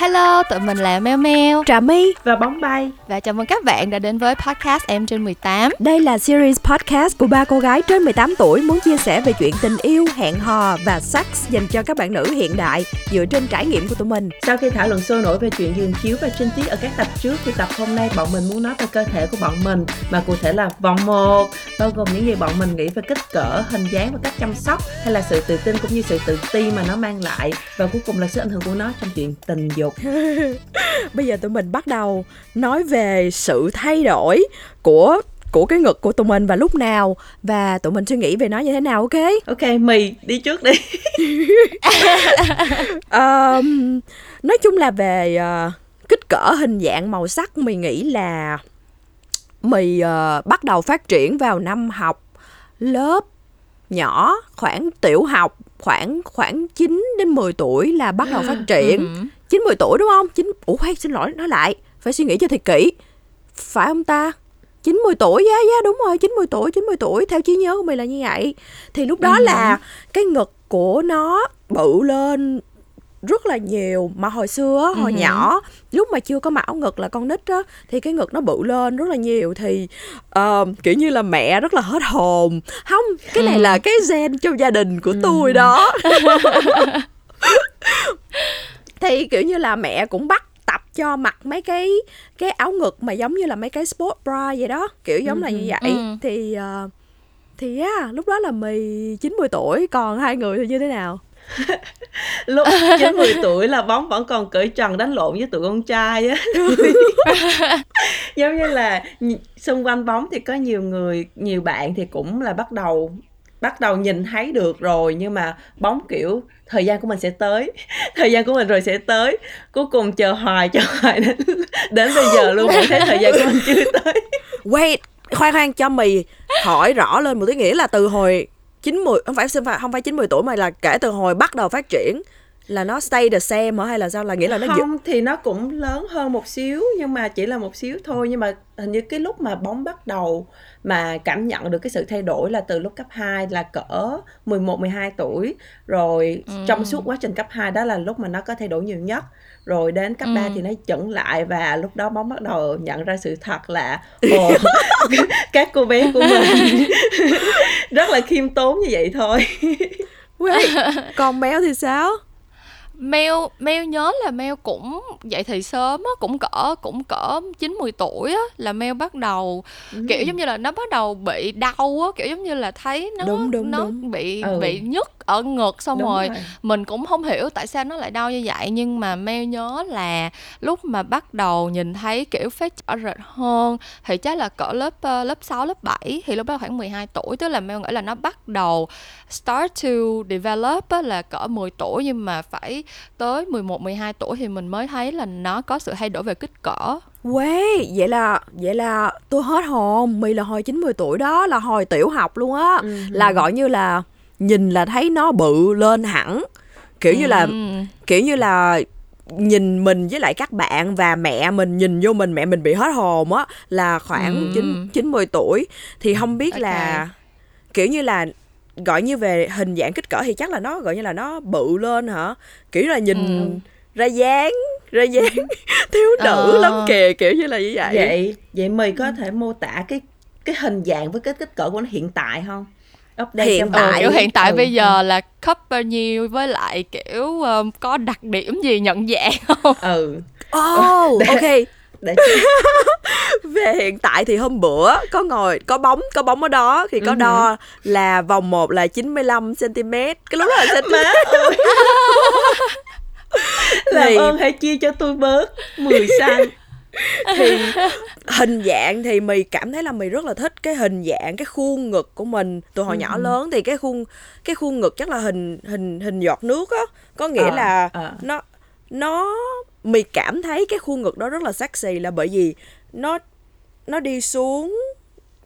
Hello, tụi mình là Meo Meo Trà My và bóng bay và chào mừng các bạn đã đến với podcast Em trên 18. Đây là series podcast của ba cô gái trên 18 tuổi muốn chia sẻ về chuyện tình yêu, hẹn hò và sex dành cho các bạn nữ hiện đại dựa trên trải nghiệm của tụi mình. Sau khi thảo luận sôi nổi về chuyện giường chiếu và trinh tiết ở các tập trước thì tập hôm nay bọn mình muốn nói về cơ thể của bọn mình mà cụ thể là vòng 1 bao gồm những gì bọn mình nghĩ về kích cỡ, hình dáng và cách chăm sóc hay là sự tự tin cũng như sự tự ti mà nó mang lại và cuối cùng là sự ảnh hưởng của nó trong chuyện tình dục. Bây giờ tụi mình bắt đầu nói về sự thay đổi của của cái ngực của tụi mình và lúc nào. Và tụi mình suy nghĩ về nó như thế nào ok? Ok mì đi trước đi. Um, nói chung là về uh, kích cỡ hình dạng màu sắc mì nghĩ là mì uh, bắt đầu phát triển vào năm học lớp nhỏ khoảng tiểu học khoảng khoảng 9 đến 10 tuổi là bắt đầu phát triển. Ừ. 9 10 tuổi đúng không? 9 Ủa khoan xin lỗi nói lại, phải suy nghĩ cho thật kỹ. Phải không ta? 90 tuổi giá yeah, giá yeah, đúng rồi 90 tuổi 90 tuổi theo trí nhớ của mình là như vậy thì lúc đó ừ. là cái ngực của nó bự lên rất là nhiều mà hồi xưa hồi ừ. nhỏ lúc mà chưa có mão ngực là con nít á thì cái ngực nó bự lên rất là nhiều thì uh, kiểu như là mẹ rất là hết hồn không cái này ừ. là cái gen trong gia đình của ừ. tôi đó thì kiểu như là mẹ cũng bắt tập cho mặc mấy cái cái áo ngực mà giống như là mấy cái sport bra vậy đó kiểu giống ừ. là như vậy ừ. thì uh, thì yeah, lúc đó là mì chín mười tuổi còn hai người thì như thế nào lúc chín mười tuổi là bóng vẫn còn cởi trần đánh lộn với tụi con trai á giống như là xung quanh bóng thì có nhiều người nhiều bạn thì cũng là bắt đầu bắt đầu nhìn thấy được rồi nhưng mà bóng kiểu thời gian của mình sẽ tới thời gian của mình rồi sẽ tới. Cuối cùng chờ hoài chờ hoài đến, đến bây giờ luôn vẫn thấy thời gian của mình chưa tới. Wait khoan khoan cho mì hỏi rõ lên một tí nghĩa là từ hồi chín mười không phải không phải chín mười tuổi mà là kể từ hồi bắt đầu phát triển là nó stay the same hả? Hay là sao? Là nghĩa là nó không thì nó cũng lớn hơn một xíu nhưng mà chỉ là một xíu thôi. Nhưng mà hình như cái lúc mà bóng bắt đầu mà cảm nhận được cái sự thay đổi là từ lúc cấp 2 là cỡ 11 12 tuổi. Rồi ừ. trong suốt quá trình cấp 2 đó là lúc mà nó có thay đổi nhiều nhất. Rồi đến cấp ừ. 3 thì nó chững lại và lúc đó bóng bắt đầu nhận ra sự thật là ồ, các cô bé của mình rất là khiêm tốn như vậy thôi. Wait, còn béo thì sao Mel Mel nhớ là Mel cũng dậy thì sớm á cũng cỡ cũng cỡ chín mười tuổi á là Mel bắt đầu ừ. kiểu giống như là nó bắt đầu bị đau á kiểu giống như là thấy nó đúng, đúng, nó đúng. bị ừ. bị nhức ở ngực xong rồi. rồi mình cũng không hiểu tại sao nó lại đau như vậy nhưng mà Mel nhớ là lúc mà bắt đầu nhìn thấy kiểu phát rõ rệt hơn thì chắc là cỡ lớp uh, lớp 6, lớp 7 thì lúc đó khoảng 12 tuổi tức là Mel nghĩ là nó bắt đầu start to develop á, là cỡ 10 tuổi nhưng mà phải tới 11 12 tuổi thì mình mới thấy là nó có sự thay đổi về kích cỡ. Wow, vậy là vậy là tôi hết hồn, mì là hồi 90 tuổi đó là hồi tiểu học luôn á, ừ. là gọi như là nhìn là thấy nó bự lên hẳn. Kiểu như là ừ. kiểu như là nhìn mình với lại các bạn và mẹ mình nhìn vô mình mẹ mình bị hết hồn á là khoảng chín chín mười tuổi thì không biết okay. là kiểu như là gọi như về hình dạng kích cỡ thì chắc là nó gọi như là nó bự lên hả kiểu là nhìn ừ. ra dáng ra dáng thiếu nữ ờ. lắm kìa kiểu như là như vậy vậy vậy mày có thể mô tả cái cái hình dạng với cái kích cỡ của nó hiện tại không update hiện tại. Ừ, hiện tại ừ. bây giờ là cấp bao nhiêu với lại kiểu um, có đặc điểm gì nhận dạng không? Ừ. Oh, ok. để về hiện tại thì hôm bữa có ngồi có bóng có bóng ở đó. Thì có uh-huh. đo là vòng 1 là 95 cm cái lúc đó là cm làm thì... ơn hãy chia cho tôi bớt 10 cm thì hình dạng thì mì cảm thấy là mì rất là thích cái hình dạng cái khuôn ngực của mình từ hồi ừ. nhỏ lớn thì cái khuôn cái khuôn ngực chắc là hình hình hình giọt nước á có nghĩa à, là à. nó nó mì cảm thấy cái khuôn ngực đó rất là sexy là bởi vì nó nó đi xuống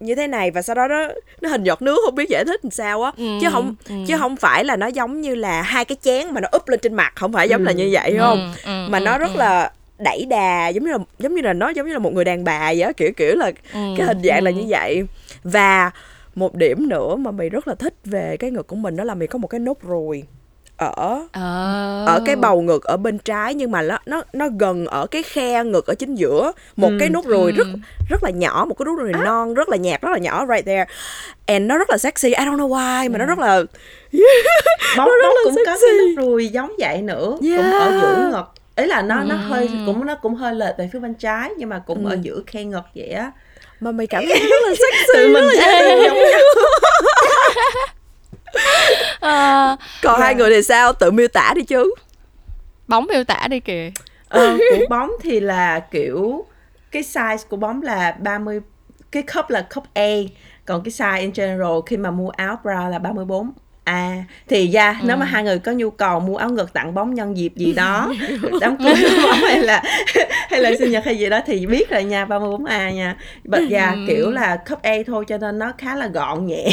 như thế này và sau đó nó nó hình giọt nước không biết giải thích làm sao á ừ, chứ không ừ. chứ không phải là nó giống như là hai cái chén mà nó úp lên trên mặt không phải giống ừ, là như vậy không ừ, ừ, mà ừ, nó rất ừ. là đẩy đà giống như là giống như là nó giống như là một người đàn bà vậy đó kiểu kiểu là ừ, cái hình dạng ừ. là như vậy và một điểm nữa mà mày rất là thích về cái ngực của mình đó là mày có một cái nốt ruồi ở Ờ. ở cái bầu ngực ở bên trái nhưng mà nó nó nó gần ở cái khe ngực ở chính giữa một Ừ, cái nút ruồi rất ừ. rất là nhỏ một cái nút ruồi non rất là nhạt rất là nhỏ right there and nó rất là sexy I don't know why mà nó rất là bóng rất bóng là cũng có cái sexy. nút ruồi giống vậy nữa cũng Yeah. ở giữa ngực ý là nó nó hơi cũng nó cũng hơi lệch về phía bên trái nhưng mà cũng ở giữa khe ngực vậy á. Mà mày cảm thấy rất là sexy tự mình sẽ giống nhau Ờ, còn hai người thì sao? Tự miêu tả đi chứ. Bóng miêu tả đi kìa. Ờ, của bóng thì là kiểu cái size của bóng là 30 cái cup là cup A còn cái size in general khi mà mua áo bra là 34 À thì ra nếu mà hai người có nhu cầu mua áo ngực tặng bóng nhân dịp gì đó đám cưới bóng hay là hay là sinh nhật hay gì đó thì biết rồi nha 34A nha. But Ừ. kiểu là cup A thôi cho nên nó khá là gọn nhẹ.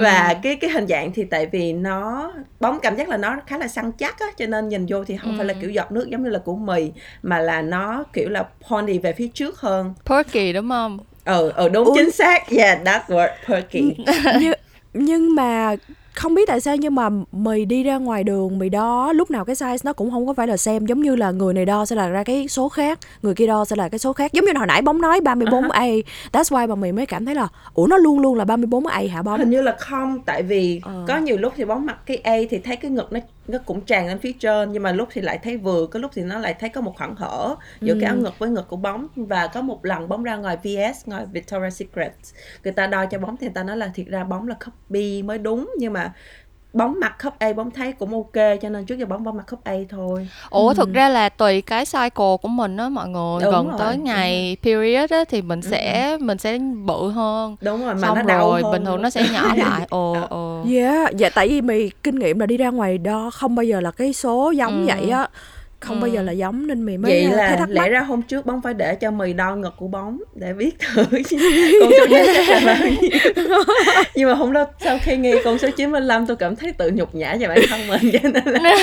Và cái cái hình dạng thì tại vì nó bóng cảm giác là nó khá là săn chắc á cho nên nhìn vô thì không phải là kiểu giọt nước giống như là của mì mà là nó kiểu là pointy về phía trước hơn. Perky đúng không? Ờ ờ đúng Ui. chính xác. Yeah that word perky nhưng mà không biết tại sao nhưng mà mày đi ra ngoài đường mày đo lúc nào cái size nó cũng không có phải là xem giống như là người này đo sẽ là ra cái số khác người kia đo sẽ là cái số khác. Giống như hồi nãy bóng nói 34A that's why mà mày mới cảm thấy là ủa nó luôn luôn là 34A hả bóng? Hình như là không tại vì Ờ. có nhiều lúc thì bóng mặc cái A thì thấy cái ngực nó nó cũng tràn lên phía trên nhưng mà lúc thì lại thấy vừa có lúc thì nó lại thấy có một khoảng hở giữa cái áo ngực với ngực của bóng. Và có một lần bóng ra ngoài VS ngoài Victoria's Secret người ta đo cho bóng thì người ta nói là thiệt ra bóng là cup B mới đúng nhưng mà bóng mặc cup A bóng thấy cũng ok cho nên trước giờ bóng bóng mặc cup A thôi. Ủa thực ra là tùy cái cycle của mình á mọi người. Đúng gần rồi, tới ngày period á thì mình sẽ mình sẽ bự hơn. Đúng rồi mà xong nó đau rồi hơn bình thường nó sẽ nhỏ lại. Ồ ồ. Yeah, dạ tại vì mày kinh nghiệm là đi ra ngoài đo không bao giờ là cái số giống Ừ. vậy á không bao giờ là giống nên mày mới vậy thấy là thắc lẽ mắc. ra hôm trước bóng phải để cho mì đo ngực của bóng để biết thử. Con số là bao nhiêu? Nhưng mà hôm đó sau khi nghe con số 95 tôi cảm thấy tự nhục nhã về bản thân mình cho nên là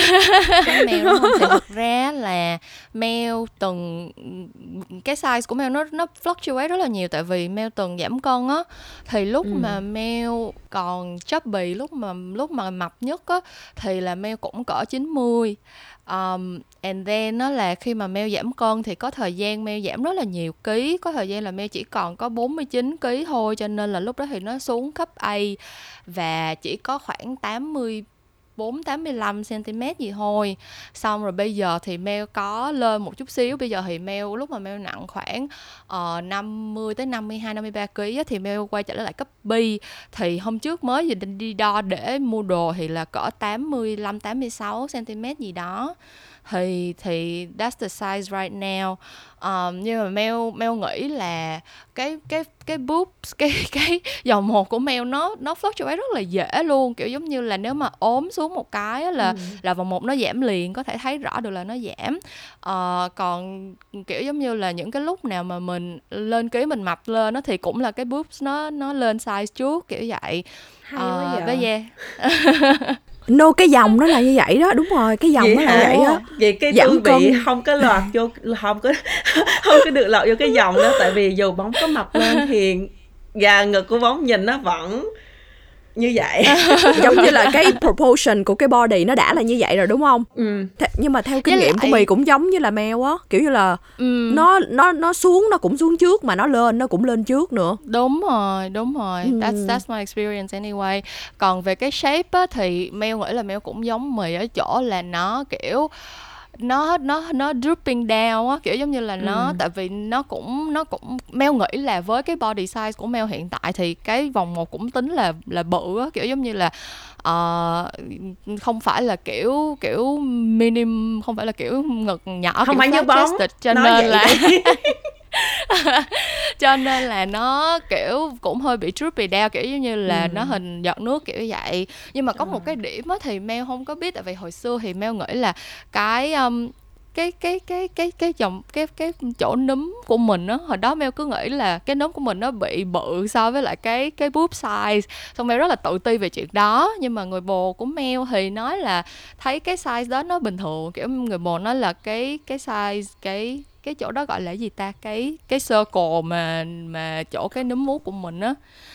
cái mèo không thì thực ra là mèo từng cái size của mèo nó nó fluctuate rất là nhiều tại vì mèo từng giảm cân á thì lúc Ừ. mà mèo còn chubby lúc mà lúc mà mập nhất á thì là mèo cũng cỡ 90 um, and then nó là khi mà mèo giảm cân thì có thời gian mèo giảm rất là nhiều ký. Có thời gian là mèo chỉ còn có 49 ký thôi cho nên là lúc đó thì nó xuống cấp A và chỉ có khoảng 80 485 cm gì thôi. Xong rồi bây giờ thì Mel có lên một chút xíu, bây giờ thì Mel lúc mà Mel nặng khoảng ờ, uh, 50 tới 52 53 kg á, thì Mel quay trở lại cấp B. Thì hôm trước mới vừa định đi đo để mua đồ thì là cỡ 85 86 cm gì đó. Thì thì that's the size right now. Um, nhưng mà Mel Mel nghĩ là cái cái cái boobs cái cái dòng một của Mel nó nó fluctuate rất là dễ luôn. Kiểu giống như là nếu mà ốm xuống một cái á là là vòng một nó giảm liền có thể thấy rõ được là nó giảm. Ờ, còn kiểu giống như là những cái lúc nào mà mình lên ký mình mập lên nó thì cũng là cái boobs nó nó lên size trước kiểu vậy. Hay quá Ờ, vậy. yeah no cái dòng nó là như vậy đó đúng rồi cái dòng vậy nó là hả vậy á vậy cái Giảm tôi bị cân. không có lọt vô không có không có được lọt vô cái dòng đó tại vì dù bóng có mập lên thì và ngực của bóng nhìn nó vẫn như vậy giống như là cái proportion của cái body nó đã là như vậy rồi đúng không ừ. Thế, nhưng mà theo kinh Với nghiệm của lại- mày cũng giống như là mèo á kiểu như là Ừm. nó nó nó xuống nó cũng xuống trước mà nó lên nó cũng lên trước nữa đúng rồi đúng rồi Ừ. that's that's my experience anyway còn về cái shape á thì Mel nghĩ là Mel cũng giống mì ở chỗ là nó kiểu nó nó nó drooping down á kiểu giống như là nó tại vì nó cũng nó cũng Mel nghĩ là với cái body size của Mel hiện tại thì cái vòng một cũng tính là là bự á kiểu giống như là ờ, không phải là kiểu kiểu minim không phải là kiểu ngực nhỏ không kiểu phải như bóng cho nói nên là. cho nên là nó kiểu cũng hơi bị droopy down kiểu giống như là Ừ. nó hình giọt nước kiểu vậy. Nhưng mà có một cái điểm á thì Mel không có biết tại vì hồi xưa thì Mel nghĩ là cái um, cái cái cái cái cái dòng cái cái chỗ núm của mình á hồi đó Mel cứ nghĩ là cái núm của mình nó bị bự so với lại cái cái boob size. Xong Mel rất là tự ti về chuyện đó. Nhưng mà người bồ của Mel thì nói là thấy cái size đó nó bình thường kiểu người bồ nói là cái cái size cái cái chỗ đó gọi là gì ta? Cái cái circle mà mà chỗ cái núm mút của mình á.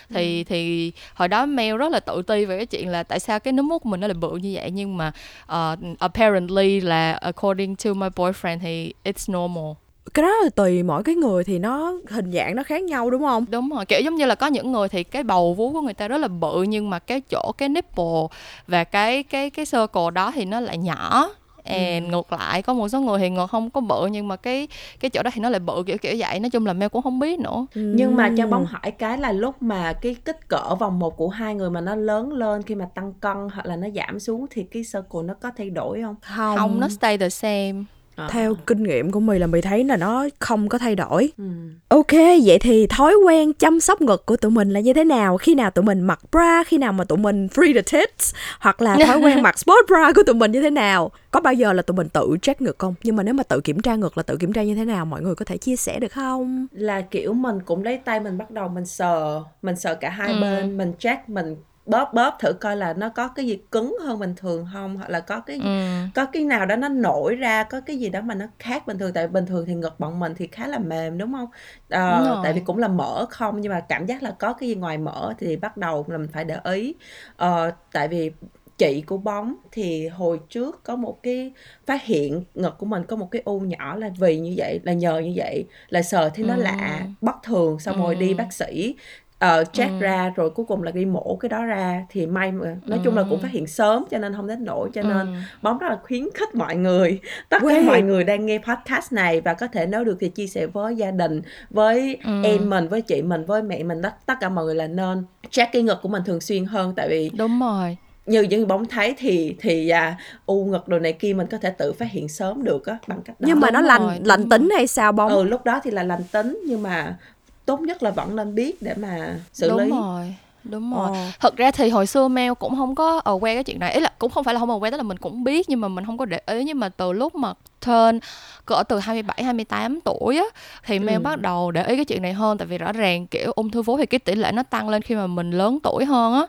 Thì ừ. thì hồi đó Mel rất là tự ti về cái chuyện là tại sao cái núm mút của mình nó lại bự như vậy nhưng mà uh, apparently là according to my boyfriend thì it's normal. Cái đó là tùy mỗi cái người thì nó hình dạng nó khác nhau đúng không? Đúng rồi kiểu giống như là có những người thì cái bầu vú của người ta rất là bự nhưng mà cái chỗ cái nipple và cái cái cái circle đó thì nó lại nhỏ and ừ. ngược lại có một số người thì ngược không có bự nhưng mà cái cái chỗ đó thì nó lại bự kiểu kiểu vậy nói chung là mẹ cũng không biết nữa ừ. nhưng mà cho bóng hỏi cái là lúc mà cái kích cỡ vòng một của hai người mà nó lớn lên khi mà tăng cân hoặc là nó giảm xuống thì cái circle nó có thay đổi không không không nó stay the same à. theo kinh nghiệm của mì là mì thấy là nó không có thay đổi. Ừ. ok vậy thì thói quen chăm sóc ngực của tụi mình là như thế nào? Khi nào tụi mình mặc bra khi nào mà tụi mình free the tits? Hoặc là thói quen mặc sport bra của tụi mình như thế nào? Có bao giờ là tụi mình tự check ngực không? Nhưng mà nếu mà tự kiểm tra ngực là tự kiểm tra như thế nào? Mọi người có thể chia sẻ được không? Là kiểu mình cũng lấy tay mình bắt đầu mình sờ mình sờ cả hai ừ. bên mình check mình bóp bóp thử coi là nó có cái gì cứng hơn bình thường không hoặc là có cái ừ. có cái nào đó nó nổi ra có cái gì đó mà nó khác bình thường tại bình thường thì ngực bọn mình thì khá là mềm đúng không à, đúng tại vì cũng là mỡ không nhưng mà cảm giác là có cái gì ngoài mỡ thì bắt đầu là mình phải để ý à, tại vì chị của bóng thì hồi trước có một cái phát hiện ngực của mình có một cái u nhỏ là vì như vậy là nhờ như vậy là sờ thấy nó ừ. lạ bất thường xong ừ. rồi đi bác sĩ uh, check ừ. ra rồi cuối cùng là đi mổ cái đó ra thì may mà nói ừ. chung là cũng phát hiện sớm cho nên không đến nổi cho nên ừ. bóng rất là khuyến khích mọi người tất cả mọi người đang nghe podcast này và có thể nếu được thì chia sẻ với gia đình với ừ. em mình với chị mình với mẹ mình tất tất cả mọi người là nên check cái ngực của mình thường xuyên hơn tại vì đúng rồi như những bóng thấy thì thì à, u ngực đồ này kia mình có thể tự phát hiện sớm được á bằng cách đó nhưng mà nó lành lành tính hay sao bóng ừ lúc đó thì là lành tính nhưng mà tốt nhất là vẫn nên biết để mà xử đúng lý. rồi đúng rồi ờ. thật ra thì hồi xưa mail cũng không có ở quen cái chuyện này ý là cũng không phải là không ở quen tức là mình cũng biết nhưng mà mình không có để ý nhưng mà từ lúc mà turn cỡ từ 27 28 tuổi á thì Mel ừ. bắt đầu để ý cái chuyện này hơn tại vì rõ ràng kiểu ung thư vú thì cái tỷ lệ nó tăng lên khi mà mình lớn tuổi hơn á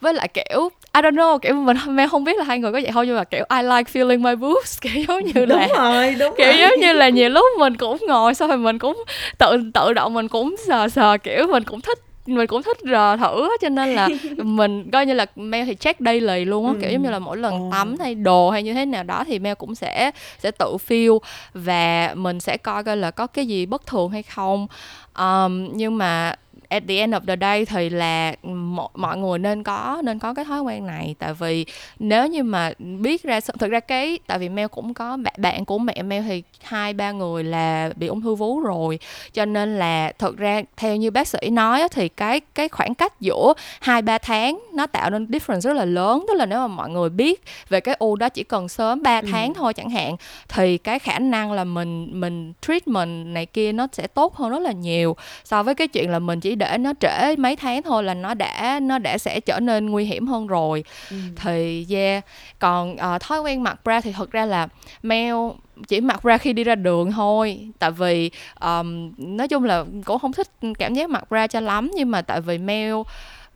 với lại kiểu I don't know kiểu mình Mel không biết là hai người có vậy không nhưng mà kiểu I like feeling my boobs kiểu giống như là đúng rồi đúng kiểu rồi. giống như là nhiều lúc mình cũng ngồi xong rồi mình cũng tự tự động mình cũng sờ sờ kiểu mình cũng thích mình cũng thích rờ thử cho nên là mình coi như là mail thì check daily luôn á ừ. kiểu giống như là mỗi lần tắm hay đồ hay như thế nào đó thì mail cũng sẽ sẽ tự feel và mình sẽ coi coi là có cái gì bất thường hay không um, nhưng mà at the end of the day thì là mọi người nên có nên có cái thói quen này tại vì nếu như mà biết ra thực ra cái tại vì Mel cũng có bạn bạn của mẹ Mel thì hai ba người là bị ung thư vú rồi cho nên là thực ra theo như bác sĩ nói thì cái cái khoảng cách giữa hai ba tháng nó tạo nên difference rất là lớn tức là nếu mà mọi người biết về cái u đó chỉ cần sớm 3 ừ. tháng ừ. thôi chẳng hạn thì cái khả năng là mình mình treatment này kia nó sẽ tốt hơn rất là nhiều so với cái chuyện là mình chỉ để nó trễ mấy tháng thôi là nó đã nó đã sẽ trở nên nguy hiểm hơn rồi. Ừ. thì yeah. Còn uh, thói quen mặc bra thì thật ra là Mel chỉ mặc bra khi đi ra đường thôi. Tại vì um, nói chung là cũng không thích cảm giác mặc bra cho lắm nhưng mà tại vì Mel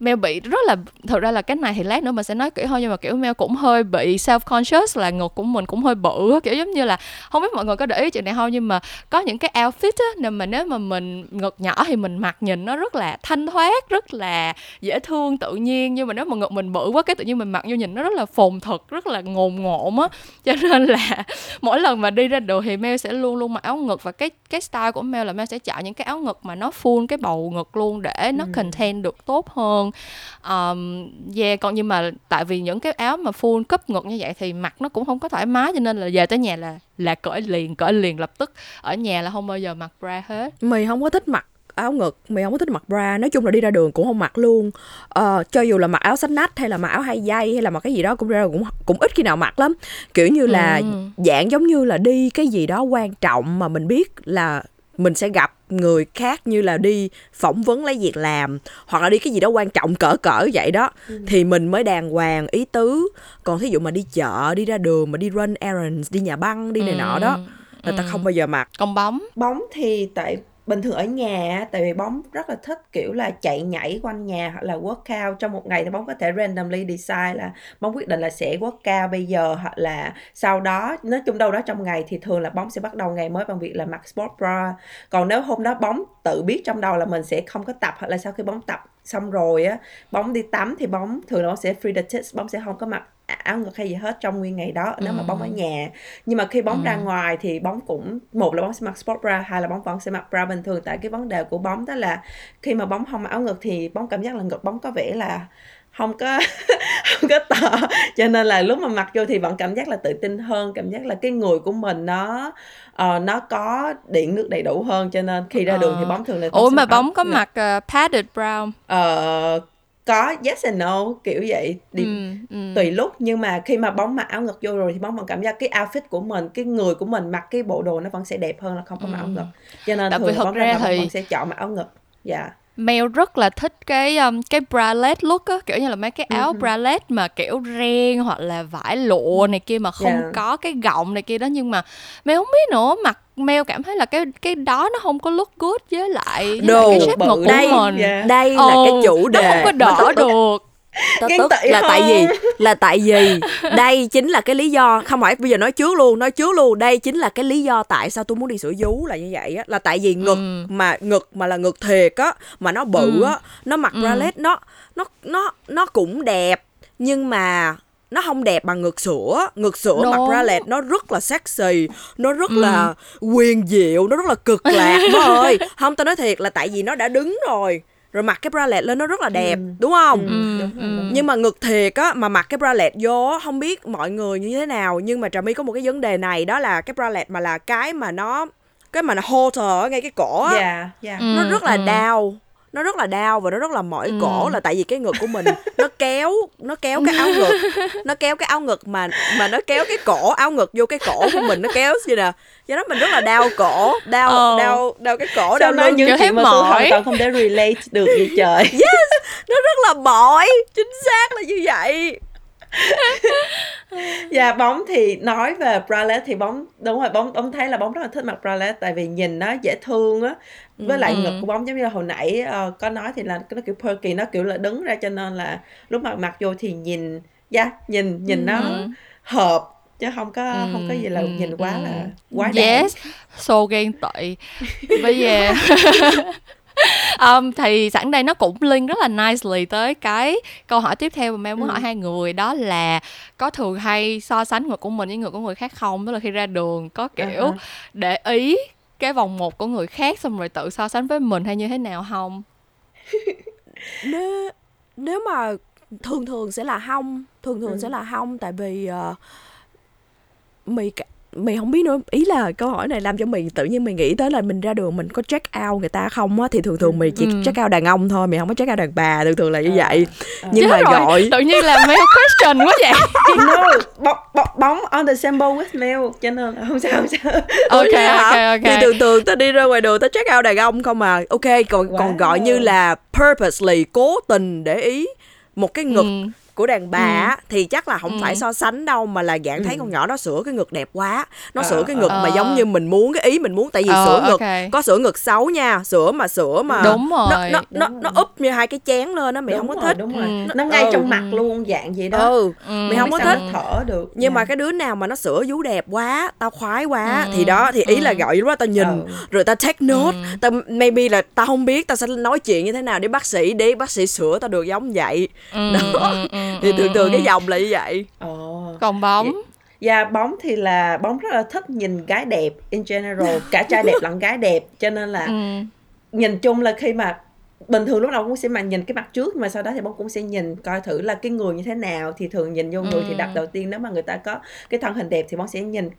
Mel bị rất là thực ra là cái này thì lát nữa mình sẽ nói kỹ hơn nhưng mà kiểu Mel cũng hơi bị self conscious là ngực của mình cũng hơi bự kiểu giống như là không biết mọi người có để ý chuyện này không nhưng mà có những cái outfit á nên mà nếu mà mình ngực nhỏ thì mình mặc nhìn nó rất là thanh thoát rất là dễ thương tự nhiên nhưng mà nếu mà ngực mình bự quá cái tự nhiên mình mặc vô nhìn nó rất là phồn thực rất là ngồn ngộn á cho nên là mỗi lần mà đi ra đường thì Mel sẽ luôn luôn mặc áo ngực và cái cái style của Mel là Mel sẽ chọn những cái áo ngực mà nó full cái bầu ngực luôn để nó ừ. contain được tốt hơn um, yeah còn nhưng mà tại vì những cái áo mà full cấp ngực như vậy thì mặc nó cũng không có thoải mái cho nên là về tới nhà là là cởi liền cởi liền lập tức. Ở nhà là không bao giờ mặc bra hết. Mày không có thích mặc áo ngực mày không có thích mặc bra. Nói chung là đi ra đường cũng không mặc luôn. Ờ, cho dù là mặc áo xách nách hay là mặc áo hai dây hay là mặc cái gì đó cũng ra cũng cũng ít khi nào mặc lắm. Kiểu như là ừ. dạng giống như là đi cái gì đó quan trọng mà mình biết là mình sẽ gặp người khác như là đi phỏng vấn lấy việc làm hoặc là đi cái gì đó quan trọng cỡ cỡ vậy đó ừ. thì mình mới đàng hoàng ý tứ còn thí dụ mà đi chợ đi ra đường mà đi run errands đi nhà băng đi này ừ. nọ đó người ta ừ. không bao giờ mặc còn bóng bóng thì tại bình thường ở nhà tại vì bóng rất là thích, kiểu là, chạy nhảy quanh nhà hoặc là workout. Trong một ngày thì bóng có thể randomly decide là bóng quyết định là sẽ workout bây giờ hoặc là sau đó. Nói chung đâu đó trong ngày thì thường là bóng sẽ bắt đầu ngày mới bằng việc là mặc sport bra. Còn nếu hôm đó bóng tự biết trong đầu là mình sẽ không có tập hoặc là sau khi bóng tập xong rồi á, bóng đi tắm thì bóng thường là bóng sẽ free the tits, bóng sẽ không có mặc áo ngực hay gì hết trong nguyên ngày đó nếu mà bóng ở nhà. Nhưng mà khi bóng ra ngoài thì bóng cũng một là bóng sẽ mặc sport bra hai là bóng vẫn sẽ mặc bra bình thường. Tại cái vấn đề của bóng đó là khi mà bóng không áo ngực thì bóng cảm giác là ngực bóng có vẻ là không có không có to. Cho nên là lúc mà mặc vô thì vẫn cảm giác là tự tin hơn cảm giác là cái người của mình nó uh, nó có điện nước đầy đủ hơn. Cho nên khi ra đường thì bóng thường là ủa mà bóng có ngực. mặc uh, padded brown Ờ, có yes and no kiểu vậy. Đi ừ, ừ. tùy lúc nhưng mà khi mà bóng mặc áo ngực vô rồi thì bóng vẫn cảm giác cái outfit của mình cái người của mình mặc cái bộ đồ nó vẫn sẽ đẹp hơn là không có mặc áo ngực. Cho nên Tại vì thường thật bóng ra bóng thì- vẫn sẽ chọn mặc áo ngực. Dạ Mel rất là thích cái um, cái bralette look á kiểu như là mấy cái áo Ừ. bralette mà kiểu ren hoặc là vải lụa này kia mà không Yeah. có cái gọng này kia đó nhưng mà Mel không biết nữa mặc Mel cảm thấy là cái cái đó nó không có look good với lại, với lại Đồ cái shape ngực của đây. mình Dạ. đây là cái chủ đề nó không có tức- được tức Ghen tức là tại không? vì là tại vì đây chính là cái lý do không phải bây giờ nói trước luôn nói trước luôn đây chính là cái lý do tại sao tôi muốn đi sửa vú là như vậy á là tại vì ngực Ừ. mà ngực mà là ngực thiệt á mà nó bự Ừ. á nó mặc Ừ. bralette nó nó nó nó cũng đẹp nhưng mà nó không đẹp bằng ngực sữa ngực sữa mặc Đúng. bralette nó rất là sexy nó rất Ừ. là quyền diệu nó rất là cực lạc má ơi không tao nói thiệt là tại vì nó đã đứng rồi rồi mặc cái bralette lên nó rất là đẹp Ừ. đúng không Ừ, Ừ, đúng rồi, ừ. đúng rồi. nhưng mà ngực thiệt á mà mặc cái bralette vô không biết mọi người như thế nào nhưng mà trà my có một cái vấn đề này đó là cái bralette mà là cái mà nó cái mà nó halter ở ngay cái cổ á dạ dạ Ừ. nó rất là đau nó rất là đau và nó rất là mỏi Ừ. cổ là tại vì cái ngực của mình nó kéo nó kéo cái áo ngực nó kéo cái áo ngực mà mà nó kéo cái cổ áo ngực vô cái cổ của mình nó kéo như nè do đó mình rất là đau cổ đau Ờ. đau đau cái cổ Sao đau lưng những chuyện mà tôi mỏi. hoàn toàn không thể relate được vậy trời nó rất là mỏi chính xác là như vậy Dạ bóng thì nói về bralette thì bóng đúng rồi bóng bóng thấy là bóng rất là thích mặc bralette tại vì nhìn nó dễ thương á với lại Ừ. ngực của bóng giống như là hồi nãy ờ, có nói thì là nó kiểu perky nó kiểu là đứng ra cho nên là lúc mà mặc vô thì nhìn dạ nhìn nhìn nó Ừ. hợp chứ không có không có gì là Ừ, nhìn quá ừ. là quá đáng yes so ghen tị bây giờ um, thì sẵn đây nó cũng link rất là nicely tới cái câu hỏi tiếp theo mà Mel muốn Ừ. hỏi hai người đó là có thường hay so sánh ngực của mình với ngực của người khác không tức là khi ra đường có kiểu À ha. để ý cái vòng một của người khác xong rồi tự so sánh với mình hay như thế nào không nếu nếu mà thường thường sẽ là hông thường thường Ừ. sẽ là hông tại vì uh, mì mì không biết nữa ý là câu hỏi này làm cho mình tự nhiên mình nghĩ tới là mình ra đường mình có check out người ta không á thì thường thường mình chỉ Ừ. check out đàn ông thôi mình không có check out đàn bà thường thường là như Ờ, vậy ờ. nhưng mà rồi, gọi tự nhiên là Mel question quá vậy no bóng, bóng, bóng on the same boat with Mel cho nên là không sao không sao ok hả? ok thì ok thường thường ta đi ra ngoài đường ta check out đàn ông không mà ok còn còn Wow. gọi như là purposely cố tình để ý một cái ngực Ừ. của đàn bà Ừ. á, thì chắc là không Ừ. phải so sánh đâu mà là dạng thấy Ừ. con nhỏ đó sửa cái ngực đẹp quá nó Ờ, sửa cái ngực ờ. mà giống như mình muốn cái ý mình muốn tại vì Ờ, sửa ngực ok. có sửa ngực xấu nha sửa mà sửa mà Đúng nó rồi. nó nó, Đúng nó rồi. úp như hai cái chén lên á mày đúng không có rồi, thích đúng rồi Ừ. nó ngay Ừ. trong mặt luôn dạng vậy đó ừ Ừ. mày không có thích nó thở được nhưng mà cái đứa nào mà nó sửa vú đẹp quá tao khoái quá Ừ. thì đó thì ý là Ừ. gọi lúc đó tao nhìn Ừ. rồi tao take note tao maybe là tao không biết tao sẽ nói chuyện như thế nào để bác sĩ để bác sĩ sửa tao được giống vậy Ừ, đó ừ, ừ, thì thường thường cái ừ. dòng là như vậy Ồ. còn bóng Dạ bóng thì là bóng rất là thích nhìn gái đẹp in general cả trai đẹp lẫn gái đẹp cho nên là ừ. nhìn chung là khi mà bình thường lúc đầu cũng sẽ mà nhìn cái mặt trước nhưng mà sau đó thì bóng cũng sẽ nhìn coi thử là cái người như thế nào thì thường nhìn vô người thì Ừ. đập đầu tiên nếu mà người ta có cái thân hình đẹp thì bóng sẽ nhìn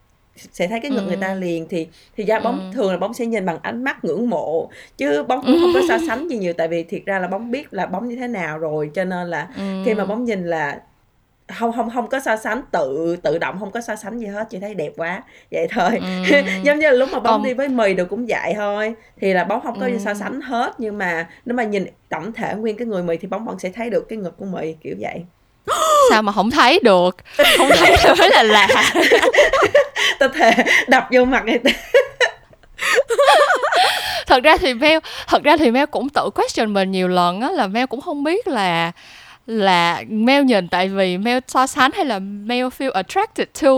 sẽ thấy cái ngực Ừ. người ta liền thì thì ra bóng Ừ. thường là bóng sẽ nhìn bằng ánh mắt ngưỡng mộ chứ bóng cũng không có so sánh gì nhiều tại vì thiệt ra là bóng biết là bóng như thế nào rồi cho nên là Ừ. khi mà bóng nhìn là không không không có so sánh tự tự động không có so sánh gì hết chỉ thấy đẹp quá vậy thôi Ừ. giống như là lúc mà bóng Còn- đi với mì đều cũng vậy thôi thì là bóng không có Ừ. so sánh hết nhưng mà nếu mà nhìn tổng thể nguyên cái người mì thì bóng vẫn sẽ thấy được cái ngực của mì kiểu vậy sao mà không thấy được không thấy được mới là lạ tao thề đập vô mặt người ta thật ra thì Mel thật ra thì Mel cũng tự question mình nhiều lần á là Mel cũng không biết là là Mel nhìn tại vì Mel so sánh hay là Mel feel attracted to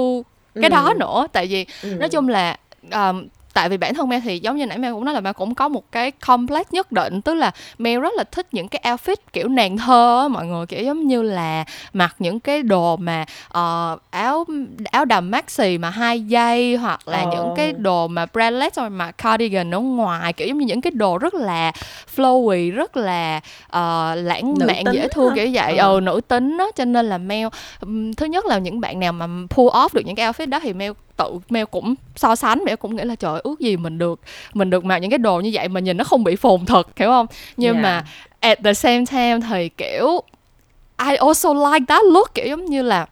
cái Ừ. đó nữa tại vì Ừ. nói chung là um, tại vì bản thân Mel thì giống như nãy Mel cũng nói là Mel cũng có một cái complex nhất định tức là Mel rất là thích những cái outfit kiểu nàng thơ á mọi người kiểu giống như là mặc những cái đồ mà ờ, áo áo đầm maxi mà hai dây hoặc là Ờ. những cái đồ mà bralette rồi mà cardigan ở ngoài kiểu giống như những cái đồ rất là flowy rất là ờ, lãng Nữ mạn dễ thương hả? kiểu vậy Ờ. ừ nữ tính á cho nên là Mel ừm, thứ nhất là những bạn nào mà pull off được những cái outfit đó thì Mel tự Mel cũng so sánh Mel cũng nghĩ là trời ước gì mình được mình được mặc những cái đồ như vậy mà nhìn nó không bị phồn thực hiểu không nhưng Yeah. mà at the same time thì kiểu I also like that look kiểu giống như là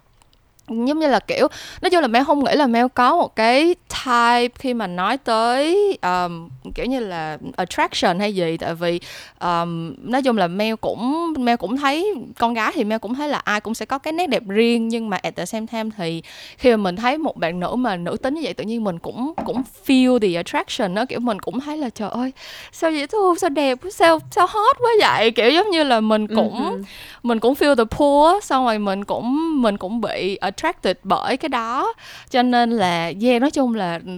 giống như là kiểu nói chung là Mel không nghĩ là Mel có một cái type khi mà nói tới um, kiểu như là attraction hay gì. Tại vì um, nói chung là Mel cũng Mel cũng thấy con gái thì Mel cũng thấy là ai cũng sẽ có cái nét đẹp riêng. Nhưng mà at the same time thì khi mà mình thấy một bạn nữ mà nữ tính như vậy tự nhiên mình cũng cũng feel the attraction đó kiểu mình cũng thấy là trời ơi sao dễ thương sao đẹp sao sao hot quá vậy? Kiểu giống như là mình cũng Ừ. mình cũng feel the pull xong rồi mình cũng mình cũng bị attracted bởi cái đó. Cho nên là yeah nói chung là ừ,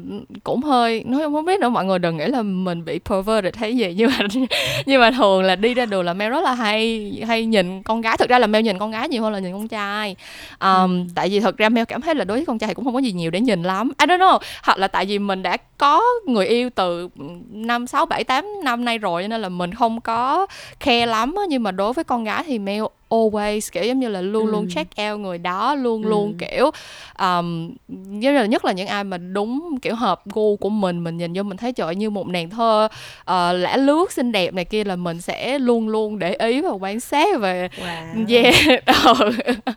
cũng hơi nói không biết nữa mọi người đừng nghĩ là mình bị perverted hay gì. Nhưng mà nhưng mà thường là đi ra đường là Mel rất là hay hay nhìn con gái. Thực ra là Mel nhìn con gái nhiều hơn là nhìn con trai. Um, tại vì thực ra Mel cảm thấy là đối với con trai thì cũng không có gì nhiều để nhìn lắm. I don't know. Hoặc là tại vì mình đã có người yêu từ năm sáu bảy tám năm nay rồi cho nên là mình không có khe lắm nhưng mà đối với con gái thì Mel always kiểu giống như là luôn luôn Ừ. check out người đó luôn Ừ. luôn kiểu um, giống như là nhất là những ai mà đúng kiểu hợp gu của mình mình nhìn vô mình thấy trời như một nàng thơ uh, lã lướt xinh đẹp này kia là mình sẽ luôn luôn để ý và quan sát và Wow. yeah ừ.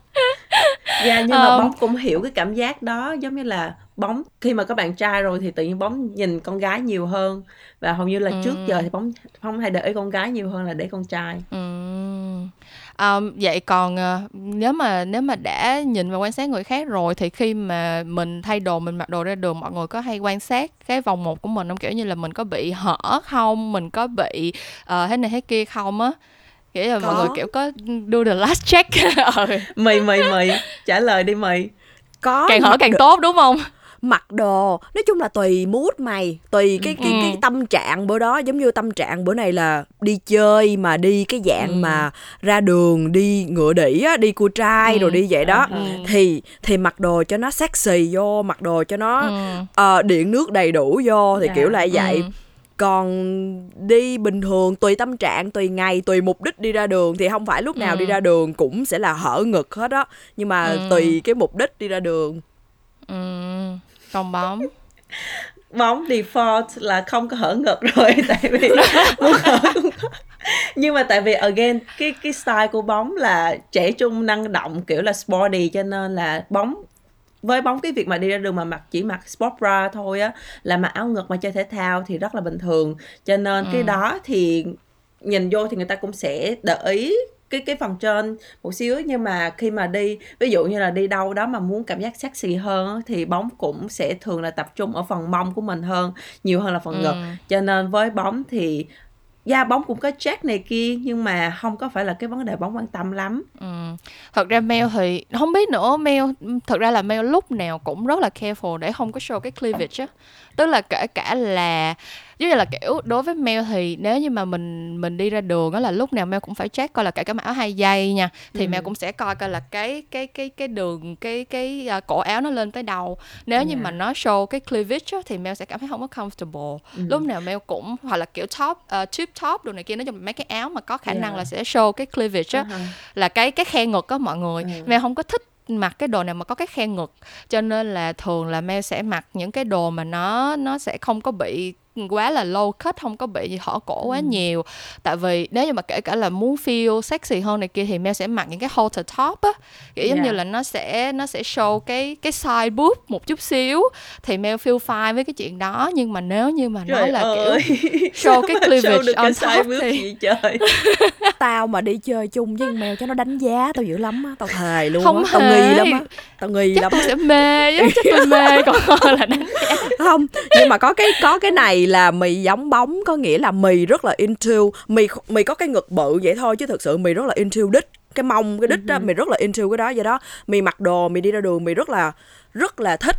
Dạ nhưng mà Um, bóng cũng hiểu cái cảm giác đó giống như là bóng khi mà có bạn trai rồi thì tự nhiên bóng nhìn con gái nhiều hơn và hầu như là trước Ừ. giờ thì bóng không hay để ý con gái nhiều hơn là để con trai. Ừm. Um, vậy còn ờ, nếu mà nếu mà đã nhìn và quan sát người khác rồi thì khi mà mình thay đồ mình mặc đồ ra đường mọi người có hay quan sát cái vòng một của mình không kiểu như là mình có bị hở không mình có bị ờ, thế này thế kia không á kiểu là mọi Có. người kiểu có do the last check ừ. Mì mì mì trả lời đi mì. có càng hở càng tốt đúng không mặc đồ nói chung là tùy mood mày tùy cái cái Ừ. cái tâm trạng bữa đó giống như tâm trạng bữa này là đi chơi mà đi cái dạng Ừ. mà ra đường đi ngựa đỉ á đi cua trai Ừ. rồi đi vậy đó Ừ. thì thì mặc đồ cho nó sexy vô mặc đồ cho nó Ừ. ờ, điện nước đầy đủ vô thì Dạ. kiểu là vậy Ừ. còn đi bình thường tùy tâm trạng tùy ngày tùy mục đích đi ra đường thì không phải lúc nào Ừ. đi ra đường cũng sẽ là hở ngực hết á nhưng mà Ừ. tùy cái mục đích đi ra đường Ừ. còn bóng Bóng default là không có hở ngực rồi tại vì muốn hở cũng có. Nhưng mà tại vì again cái cái style của bóng là trẻ trung năng động kiểu là sporty cho nên là bóng với bóng cái việc mà đi ra đường mà mặc chỉ mặc sport bra thôi á là mặc áo ngực mà chơi thể thao thì rất là bình thường cho nên cái Ừ. đó thì nhìn vô thì người ta cũng sẽ để ý cái cái phần trên một xíu nhưng mà khi mà đi ví dụ như là đi đâu đó mà muốn cảm giác sexy hơn thì bóng cũng sẽ thường là tập trung ở phần mông của mình hơn nhiều hơn là phần ngực Ừ. cho nên với bóng thì da bóng cũng có check này kia nhưng mà không có phải là cái vấn đề bóng quan tâm lắm Ừ. Thật ra Mel thì không biết nữa Mel thật ra là Mel lúc nào cũng rất là careful để không có show cái cleavage á tức là kể cả là giống như là kiểu đối với Mel thì nếu như mà mình mình đi ra đường đó là lúc nào Mel cũng phải check coi là cả mặc áo hai dây nha thì Ừ. Mel cũng sẽ coi coi là cái cái cái cái đường cái cái à, cổ áo nó lên tới đầu nếu như Yeah. mà nó show cái cleavage á, thì Mel sẽ cảm thấy không có comfortable Ừ. lúc nào Mel cũng hoặc là kiểu top uh, tube top đồ này kia nói chung mấy cái áo mà có khả năng Yeah. là sẽ show cái cleavage á Uh-huh. là cái cái khe ngực á mọi người Ừ. Mel không có thích mặc cái đồ nào mà có cái khe ngực cho nên là thường là Mel sẽ mặc những cái đồ mà nó nó sẽ không có bị quá là low cut không có bị hở cổ quá nhiều. Tại vì nếu như mà kể cả là muốn feel sexy hơn này kia thì Mel sẽ mặc những cái halter top á. Kiểu giống Yeah. như là nó sẽ nó sẽ show cái cái side boob một chút xíu. Thì Mel feel fine với cái chuyện đó. Nhưng mà nếu như mà nói Trời là ơi. kiểu show cái cleavage show on top thì- gì trời. Tao mà đi chơi chung với con mèo cho nó đánh giá tao dữ lắm á. Tao thề luôn Không á tao hề. nghi lắm á. tao nghi chắc lắm tôi sẽ mê chắc tôi mê còn hơn là đánh giá. Không nhưng mà có cái có cái này là mì giống bóng có nghĩa là mì rất là into mì mì có cái ngực bự vậy thôi chứ thực sự mì rất là into đích cái mông cái đích đó mì rất là into cái đó vậy đó. Mì mặc đồ mì đi ra đường mì rất là rất là thích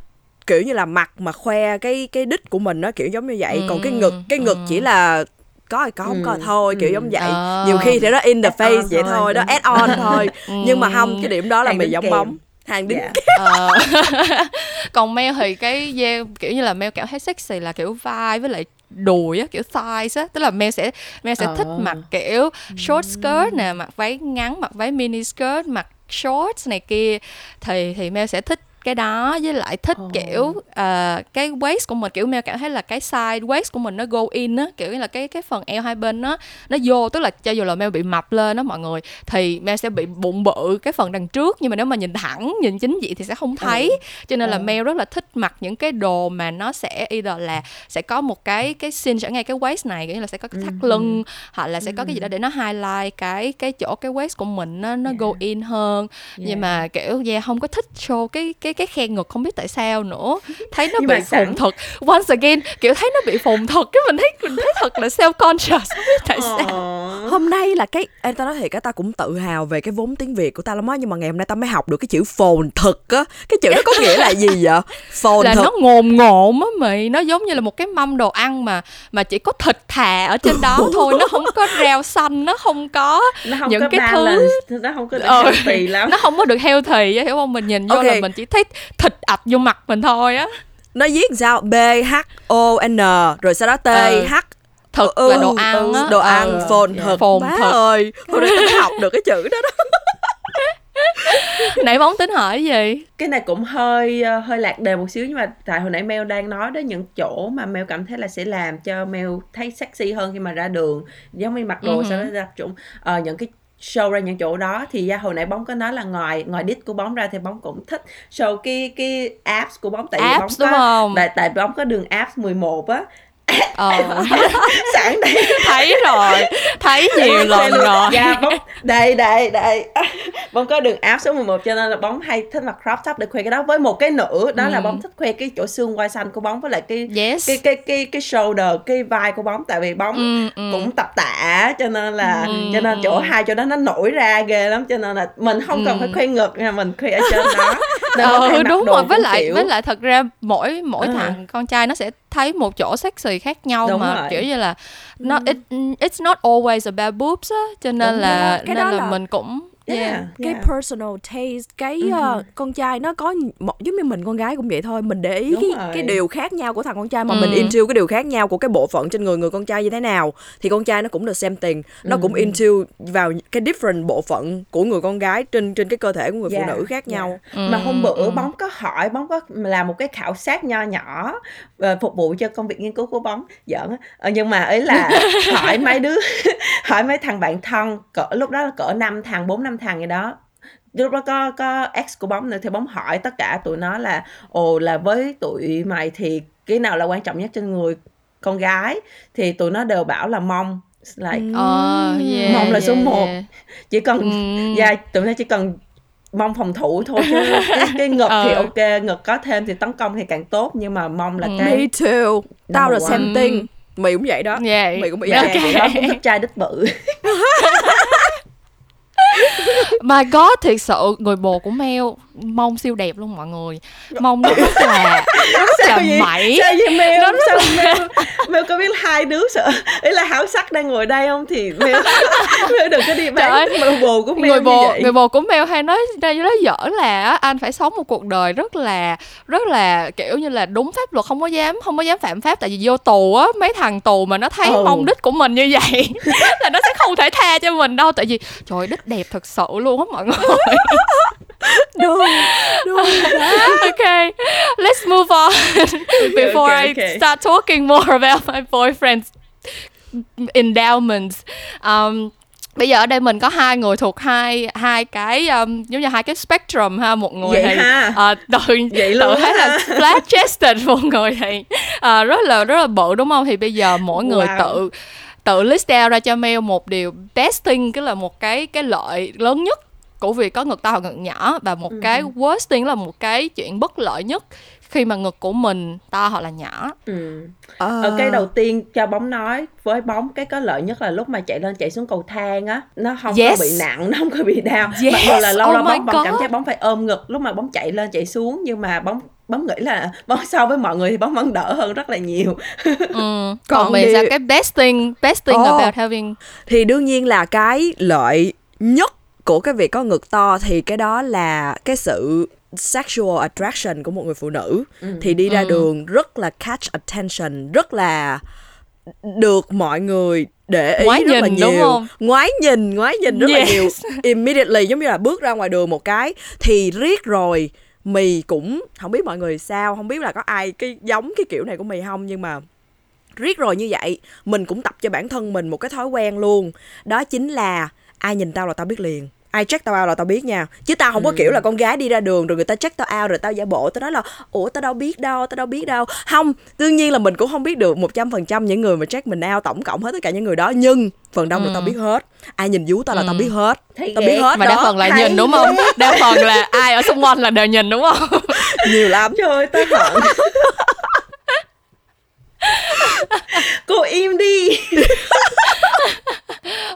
kiểu như là mặc mà khoe cái cái đích của mình nó kiểu giống như vậy. Còn cái ngực cái ngực chỉ là có thì có không có thì thôi kiểu giống vậy. Ờ. nhiều khi thì nó in the face vậy thôi, đó add on thôi. Nhưng mà không cái điểm đó là mì giống bóng hàng đính Dạ. Ờ. còn Mel thì cái yeah, kiểu như là Mel cảm thấy sexy là kiểu vai với lại đùi á kiểu thighs á tức là Mel sẽ Mel sẽ thích Ờ. mặc kiểu short skirt nè mặc váy ngắn mặc váy mini skirt mặc shorts này kia thì thì Mel sẽ thích cái đó với lại thích Ồ. kiểu ờ, cái waist của mình kiểu Mel cảm thấy là cái side waist của mình nó go in á kiểu như là cái cái phần eo hai bên nó nó vô tức là cho dù là Mel bị mập lên đó mọi người thì Mel sẽ bị bụng bự cái phần đằng trước nhưng mà nếu mà nhìn thẳng nhìn chính diện thì sẽ không thấy cho nên là Ừ. Mel rất là thích mặc những cái đồ mà nó sẽ either là sẽ có một cái cái cinch ở ngay cái waist này kiểu như là sẽ có cái thắt Ừ. lưng hoặc là sẽ có cái gì đó để nó highlight cái cái chỗ cái waist của mình nó nó go in hơn Yeah. nhưng mà kiểu yeah không có thích show cái cái cái khe ngực không biết tại sao nữa. Thấy nó Nhưng bị phùng thực once again kiểu thấy nó bị phùng thực cái mình thấy mình thấy thật là self conscious không biết tại sao. Ờ. hôm nay là cái em tao nói thiệt á tao cũng tự hào về cái vốn tiếng việt của tao lắm á nhưng mà ngày hôm nay tao mới học được cái chữ phồn thực á. Cái chữ đó có nghĩa là gì vậy? Phồn là thực nó ngồn ngộn á mày nó giống như là một cái mâm đồ ăn mà mà chỉ có thịt thà ở trên đó thôi nó không có rau xanh nó không có nó không những có cái thứ- nó không có được Ờ. healthy lắm. nó không có được healthy á hiểu không? Mình nhìn vô Ok. là mình chỉ thấy thịt ập vô mặt mình thôi á nó viết sao b h o n rồi sau đó t Ờ. h thực Ừ, là đồ ăn ừ, á đồ Ờ. ăn phồn dạ. thực Phồn má thực. ơi hôm nay tao học được cái chữ đó đó nãy bóng tính hỏi gì cái này cũng hơi ờ, hơi lạc đề một xíu nhưng mà tại hồi nãy Mel đang nói đến những chỗ mà Mel cảm thấy là sẽ làm cho Mel thấy sexy hơn khi mà ra đường giống như mặc đồ Ừ sau đó ra chúng ờ, những cái show ra những chỗ đó. Thì ra hồi nãy bóng có nói là ngoài ngoài đít của bóng ra thì bóng cũng thích show cái cái abs của bóng. Tại vì bóng có tại tại bóng có đường abs 11 á ờ. Sẵn đây. Thấy rồi thấy nhiều lần rồi. Dạ bóng đây đây đây. Bóng có đường áp số 11 cho nên là bóng hay thích mặc crop top để khoe cái đó với một cái nữa đó là Ừ. bóng thích khoe cái chỗ xương quai xanh của bóng với lại cái yes. cái cái cái cái shoulder cái vai của bóng tại vì bóng Ừ, ừ. cũng tập tạ cho nên là Ừ, cho nên chỗ hai chỗ đó nó nổi ra ghê lắm. Cho nên là mình không cần Ừ. phải khoe ngực nha mình khoe ở trên đó. Nên ừ đúng rồi. Với lại kiểu- với lại thật ra mỗi mỗi Ừ. thằng con trai nó sẽ thấy một chỗ sexy khác nhau Đúng mà rồi. kiểu như là nó it, it's not always about boobs á cho nên Đúng là rồi. Cái nên đó là, là- mình cũng Yeah, yeah. cái yeah. personal taste cái ờ, con trai nó có một giống như mình con gái cũng vậy thôi mình để ý Đúng cái, rồi. cái điều khác nhau của thằng con trai mà Ừ. mình into cái điều khác nhau của cái bộ phận trên người người con trai như thế nào thì con trai nó cũng được xem tiền nó cũng into vào cái different bộ phận của người con gái trên trên cái cơ thể của người phụ Dạ, nữ khác nhau mà hôm bữa ừ. bóng có hỏi bóng có làm một cái khảo sát nho nhỏ ờ, phục vụ cho công việc nghiên cứu của bóng giỡn á. Ờ, nhưng mà ấy là hỏi mấy đứa hỏi mấy thằng bạn thân cỡ lúc đó là cỡ năm thằng bốn năm thằng gì đó lúc đó có có ex của bóng nữa thì bóng hỏi tất cả tụi nó là ồ là với tụi mày thì cái nào là quan trọng nhất trên người con gái thì tụi nó đều bảo là mông like Ờ, yeah, Mong là số yeah, một. yeah. chỉ cần Ừ. dạ tụi nó chỉ cần mong phòng thủ thôi chứ cái, cái ngực thì Ờ. ok ngực có thêm thì tấn công thì càng tốt nhưng mà mong là Ừ. cái me too tao là one. thing mày cũng vậy đó Yeah. mày cũng bị dạ vậy vậy đó cũng thích trai đích bự My God, thiệt sự người bồ của Mel mông siêu đẹp luôn mọi người. Mông nó rất là rất là mẩy. sao vậy Mel? Nó rất sao Mel? Mel có biết hai đứa sợ ý là hảo sắc đang ngồi đây không thì Mel Mel đừng có đi bán Mel bồ của Mel người bồ người bồ của Mel hay nói ra nói giỡn là anh phải sống một cuộc đời rất là rất là kiểu như là đúng pháp luật không có dám không có dám phạm pháp tại vì vô tù á mấy thằng tù mà nó thấy Ừ. mông đích của mình như vậy là nó sẽ không thể tha cho mình đâu tại vì trời đích đẹp thật sự luôn á mọi người đúng đúng okay let's move on before okay, I okay. start talking more about my boyfriend's endowments um, bây giờ ở đây mình có hai người thuộc hai hai cái um, giống như hai cái spectrum ha một người Vậy thì ha? ờ, tự Vậy tự thấy là flat chested một người thì ờ, rất là rất là bự đúng không thì bây giờ mỗi người Wow. tự tự list out ra cho mail một điều best thing cái là một cái cái lợi lớn nhất của việc có ngực to hoặc ngực nhỏ và một cái worst thing là một cái chuyện bất lợi nhất khi mà ngực của mình to hoặc là nhỏ ừ. Ờ, ở cái đầu tiên cho bóng nói với bóng cái có lợi nhất là lúc mà chạy lên chạy xuống cầu thang á nó không Yes. có bị nặng nó không có bị đau Yes. mặc dù là lâu Oh lâu my bóng bóng cảm giác bóng phải ôm ngực lúc mà bóng chạy lên chạy xuống nhưng mà bóng bóng nghĩ là bóng so với mọi người thì bóng vẫn đỡ hơn rất là nhiều ừ. còn, mình đi- sao cái best thing best thing Ồ. about having thì đương nhiên là cái lợi nhất của cái việc có ngực to thì cái đó là cái sự sexual attraction của một người phụ nữ. Thì đi ra Ừ. đường rất là catch attention rất là được mọi người để ý Ngoái rất là nhìn, nhiều. đúng không? ngoái nhìn ngoái nhìn rất là Yes. nhiều. Immediately giống như là bước ra ngoài đường một cái thì riết rồi. Mì cũng không biết mọi người sao không biết là có ai cái giống cái kiểu này của mì không nhưng mà riết rồi như vậy mình cũng tập cho bản thân mình một cái thói quen luôn. Đó chính là ai nhìn tao là tao biết liền ai check tao out là tao biết nha. Chứ tao không có kiểu là con gái đi ra đường rồi người ta check tao out rồi tao giả bộ tao nói là ủa tao đâu biết đâu tao đâu biết đâu. Không đương nhiên là mình cũng không biết được một trăm phần trăm những người mà check mình out tổng cộng hết tất cả những người đó. Nhưng phần đông là tao biết hết. Ai nhìn vú tao là tao biết hết. Thấy tao biết hết mà đa đó. phần là nhìn đúng không? Đa phần là ai ở xung quanh là đều nhìn đúng không? Nhiều lắm. Trời ơi tao hận cô im đi.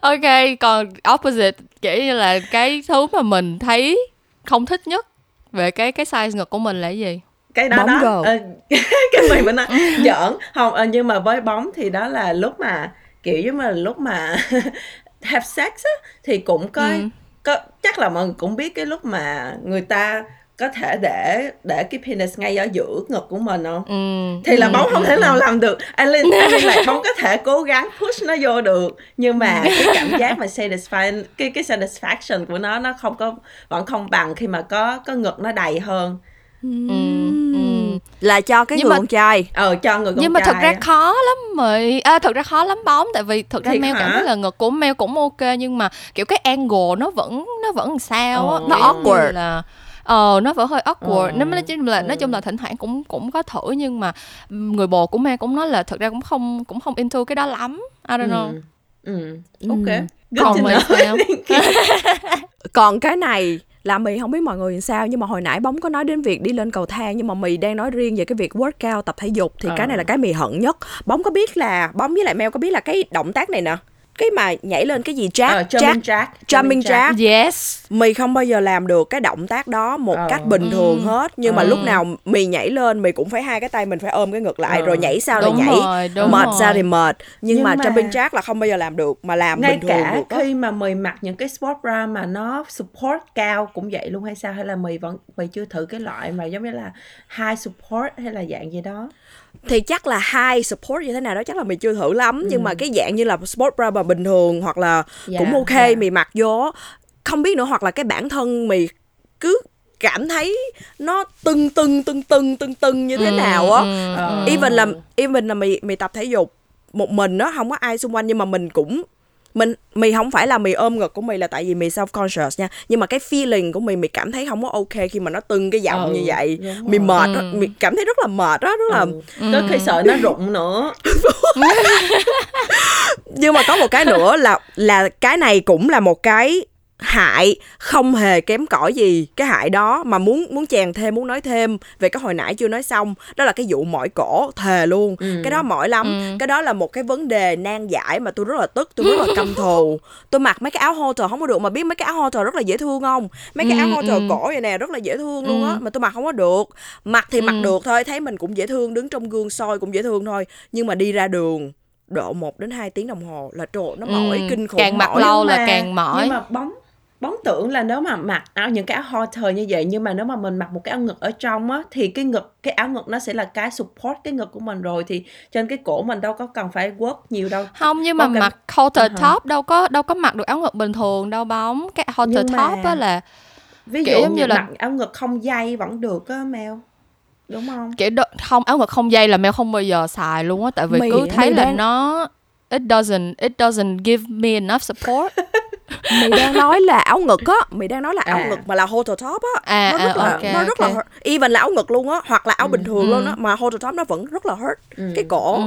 Ok còn opposite kiểu như là cái thứ mà mình thấy không thích nhất về cái cái size ngực của mình là cái gì? Cái đó Bóng đó. gờ. ờ, cái mày mới nói. Giỡn. Không ờ, nhưng mà với bóng thì đó là lúc mà kiểu giống như là lúc mà have sex á thì cũng có Ừ. có chắc là mọi người cũng biết cái lúc mà người ta có thể để để cái penis ngay ở giữa ngực của mình không ừ. thì là ừ, bóng không ừ, thể ừ. nào làm được anh lên anh lên là bóng có thể cố gắng push nó vô được nhưng mà cái cảm giác mà satisfy cái cái satisfaction của nó nó không có vẫn không bằng khi mà có có ngực nó đầy hơn ừ, ừ. là cho cái Nhưng người mà- con trai ờ cho người con nhưng mà thực ra á. khó lắm mày à, thực ra khó lắm bóng tại vì thực ra Thiệt meo cảm thấy là ngực của meo cũng ok nhưng mà kiểu cái angle nó vẫn nó vẫn sao á Ờ. nó awkward. là ờ nó vẫn hơi awkward Ờ. nên nói chung là nói Ừ. chung là thỉnh thoảng cũng cũng có thử nhưng mà người bồ của meo cũng nói là thực ra cũng không cũng không into cái đó lắm I don't know ừ. ừ. ok Ừ. Good còn mày sao còn cái này là mì không biết mọi người làm sao nhưng mà hồi nãy bóng có nói đến việc đi lên cầu thang nhưng mà mì đang nói riêng về cái việc workout tập thể dục thì Ờ. cái này là cái mì hận nhất bóng có biết là bóng với lại mèo có biết là cái động tác này nè cái mà nhảy lên cái gì jack? Ờ, jack. Jumping jack jumping jack. Yes. Mì không bao giờ làm được cái động tác đó một Ờ. cách bình thường hết. Nhưng mà Ừ. lúc nào mì nhảy lên mì cũng phải hai cái tay mình phải ôm cái ngực lại Ờ. rồi nhảy sao rồi đúng nhảy. rồi đúng mệt rồi. ra thì mệt. Nhưng, Nhưng mà, mà- jumping jack là không bao giờ làm được mà làm ngay bình thường cả được đó. khi mà mày mặc những cái sport bra mà nó support cao cũng vậy luôn hay sao? Hay là mày vẫn mày chưa thử cái loại mà giống như là high support hay là dạng gì đó? Thì chắc là hai support như thế nào đó chắc là mày chưa thử lắm. Nhưng mà cái dạng như là sport bra mà bình thường hoặc là Dạ, cũng ok dạ. mày mặc vô không biết nữa hoặc là cái bản thân mày cứ cảm thấy nó tưng tưng tưng tưng tưng tưng như thế nào á ừ, Ờ. even là even là mày mày tập thể dục một mình đó không có ai xung quanh nhưng mà mình cũng mình mày không phải là mày ôm ngực của mày là tại vì mày self conscious nha nhưng mà cái feeling của mày mày cảm thấy không có ok khi mà nó tưng cái giọng Ừ, như vậy rồi. mệt Ừ. mày cảm thấy rất là mệt đó rất là ừ. khi sợ nó rụng nữa nhưng mà có một cái nữa là là cái này cũng là một cái hại không hề kém cỏi gì cái hại đó mà muốn muốn chèn thêm muốn nói thêm về cái hồi nãy chưa nói xong đó là cái vụ mỏi cổ thề luôn Ừ. cái đó mỏi lắm Ừ. cái đó là một cái vấn đề nan giải mà tôi rất là tức tôi rất là căm thù tôi mặc mấy cái áo halter không có được mà biết mấy cái áo halter rất là dễ thương không mấy cái Ừ, áo halter ừ. cổ vậy nè rất là dễ thương luôn á Ừ. mà tôi mặc không có được mặc thì mặc Ừ. được thôi thấy mình cũng dễ thương đứng trong gương soi cũng dễ thương thôi nhưng mà đi ra đường độ 1 đến 2 tiếng đồng hồ là ơi, nó mỏi Ừ, kinh khủng càng mặc lâu là càng mỏi. nhưng mà bóng bóng tưởng là nếu mà mặc áo những cái áo halter như vậy nhưng mà nếu mà mình mặc một cái áo ngực ở trong á thì cái ngực cái áo ngực nó sẽ là cái support cái ngực của mình rồi thì trên cái cổ mình đâu có cần phải work nhiều đâu không nhưng mà cái- mặc halter Ờ hả? top đâu có đâu có mặc được áo ngực bình thường đâu bóng cái halter Nhưng mà- top á là ví dụ giống như là- mặc áo ngực không dây vẫn được á mèo đúng không kiểu đo- không áo ngực không dây là mèo không bao giờ xài luôn á tại vì Mày- cứ thấy là đang- nó it doesn't it doesn't give me enough support mày đang nói là áo ngực á mày đang nói là áo À. ngực mà là halter top á À, nó rất à, là ok, nó rất ok. là hurt. even là áo ngực luôn á hoặc là áo bình thường ừ. luôn á mà halter top nó vẫn rất là hurt Ừ. cái cổ ừ,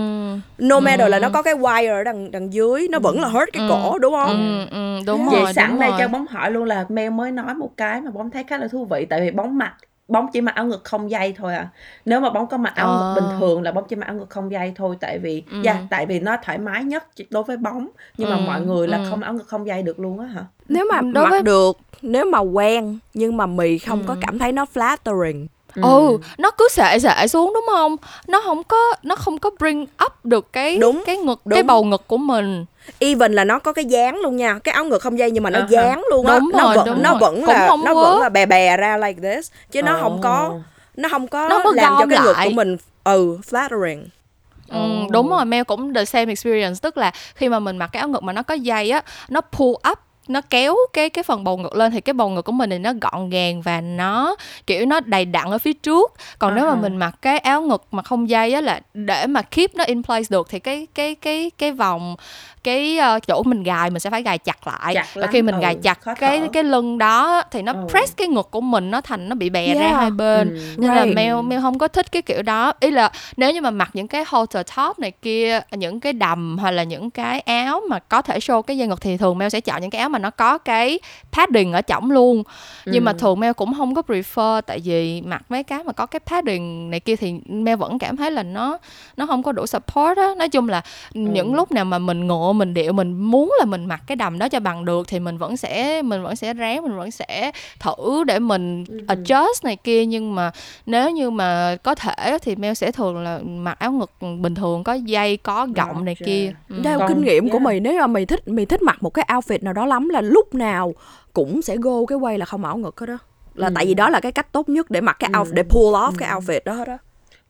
no matter là nó có cái wire ở đằng đằng dưới nó vẫn là hurt cái Ừ. cổ đúng không ừ, ừ, đúng vậy rồi sẵn đúng đây rồi. cho bóng hỏi luôn là mèo mới nói một cái mà bóng thấy khá là thú vị tại vì bóng mặc bóng chỉ mặc áo ngực không dây thôi à nếu mà bóng có mặc áo ngực Ờ. bình thường là bóng chỉ mặc áo ngực không dây thôi tại vì Ừ. dạ tại vì nó thoải mái nhất đối với bóng nhưng mà Ừ, mọi người là ừ. không áo ngực không dây được luôn á hả nếu mà Đối mặc với- được nếu mà quen nhưng mà mì không Ừ. có cảm thấy nó flattering ừ nó cứ sệ sệ xuống đúng không nó không có nó không có bring up được cái Đúng, cái ngực đúng. cái bầu ngực của mình even là nó có cái dáng luôn nha cái áo ngực không dây nhưng mà nó hả. dáng luôn á nó rồi, vẫn nó rồi. vẫn Cũng là nó work. vẫn là bè bè ra like this chứ nó không có nó không có, Nó không làm cho cái ngực lại. của mình ừ flattering Ừ, đúng rồi Mel cũng the same experience tức là khi mà mình mặc cái áo ngực mà nó có dây á nó pull up nó kéo cái cái phần bầu ngực lên thì cái bầu ngực của mình thì nó gọn gàng và nó kiểu nó đầy đặn ở phía trước còn nếu mà ha. mình mặc cái áo ngực mà không dây á là để mà keep nó in place được thì cái cái cái cái vòng cái ờ, chỗ mình gài mình sẽ phải gài chặt lại Chặt và khi mình ừ, gài chặt cái thở. cái lưng đó thì nó Ừ. press cái ngực của mình nó thành nó bị bè ra Yeah. hai bên Ừ. nên là Right. Mel Mel không có thích cái kiểu đó ý là nếu như mà mặc những cái halter top này kia những cái đầm hoặc là những cái áo mà có thể show cái dây ngực thì thường Mel sẽ chọn những cái áo mà nó có cái padding ở trỏng luôn. Nhưng mà Ừ. thường Mel cũng không có prefer tại vì mặc mấy cái mà có cái padding này kia thì Mel vẫn cảm thấy là nó nó không có đủ support á. Nói chung là những lúc nào mà mình ngộ mình điệu mình muốn là mình mặc cái đầm đó cho bằng được thì mình vẫn sẽ mình vẫn sẽ ráng mình vẫn sẽ thử để mình adjust này kia. Nhưng mà nếu như mà có thể thì Mel sẽ thường là mặc áo ngực bình thường có dây có gọng này kia. Ừ. theo Còn- kinh nghiệm của yeah. mày nếu mà mày thích mày thích mặc một cái outfit nào đó lắm là lúc nào cũng sẽ go cái quay là không áo ngực hết đó là Ừ. tại vì đó là cái cách tốt nhất để mặc cái Ừ. outfit để pull off cái outfit đó hết đó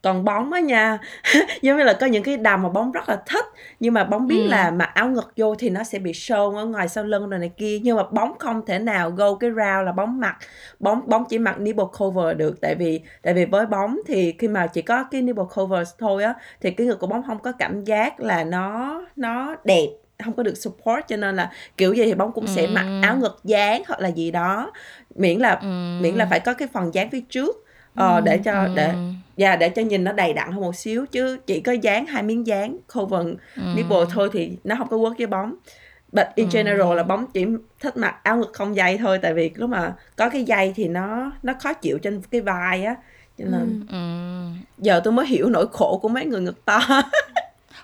còn bóng á nha giống như là có những cái đầm mà bóng rất là thích nhưng mà bóng biết Ừ. là mặc áo ngực vô thì nó sẽ bị show ở ngoài sau lưng rồi này kia nhưng mà bóng không thể nào go cái round là bóng mặc bóng bóng chỉ mặc nipple cover được tại vì tại vì với bóng thì khi mà chỉ có cái nipple cover thôi á thì cái ngực của bóng không có cảm giác là nó nó đẹp không có được support cho nên là kiểu gì thì bóng cũng sẽ Ừ. mặc áo ngực dáng hoặc là gì đó miễn là Ừ. miễn là phải có cái phần dáng phía trước ờ, để cho Ừ. để Dạ để cho nhìn nó đầy đặn hơn một xíu chứ chỉ có dán hai miếng dán cover nipple thôi thì nó không có work với bóng. But in general là bóng chỉ thích mặc áo ngực không dây thôi tại vì lúc mà có cái dây thì nó nó khó chịu trên cái vai á. Cho nên Ừ. giờ tôi mới hiểu nỗi khổ của mấy người ngực to.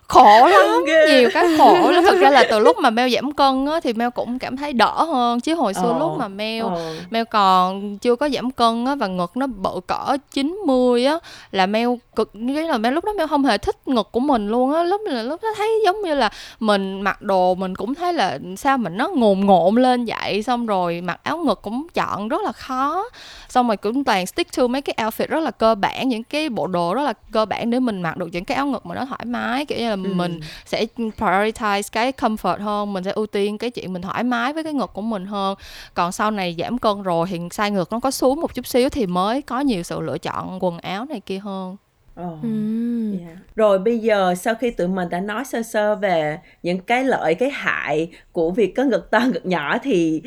khổ lắm Ghê. nhiều cái khổ lắm thực ra là từ lúc mà Mel giảm cân á thì Mel cũng cảm thấy đỡ hơn chứ hồi xưa Ờ. lúc mà Mel Ờ. Mel còn chưa có giảm cân á và ngực nó bự cỡ 90 á là Mel cực nghĩa là Mel lúc đó Mel không hề thích ngực của mình luôn á lúc là lúc đó thấy giống như là mình mặc đồ mình cũng thấy là sao mình nó ngồn ngộn lên vậy xong rồi mặc áo ngực cũng chọn rất là khó xong rồi cũng toàn stick to mấy cái outfit rất là cơ bản những cái bộ đồ rất là cơ bản để mình mặc được những cái áo ngực mà nó thoải mái kiểu như là mình sẽ prioritize cái comfort hơn mình sẽ ưu tiên cái chuyện mình thoải mái với cái ngực của mình hơn còn sau này giảm cân rồi thì size ngực nó có xuống một chút xíu thì mới có nhiều sự lựa chọn quần áo này kia hơn Ờ. Ừm. Dạ. Rồi bây giờ sau khi tụi mình đã nói sơ sơ về những cái lợi cái hại của việc có ngực to ngực nhỏ thì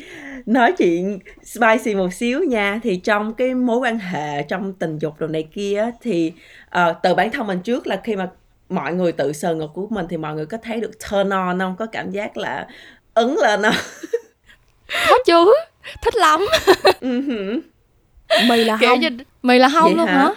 nói chuyện spicy một xíu nha thì trong cái mối quan hệ trong tình dục đồ này kia á, thì ờ, từ bản thân mình trước là khi mà mọi người tự sờ ngực của mình thì mọi người có thấy được turn on không? Có cảm giác là ứng lên không? Có chứ. Thích lắm. Ừ hử. mày là không. như mày là không Vậy luôn hả? hả?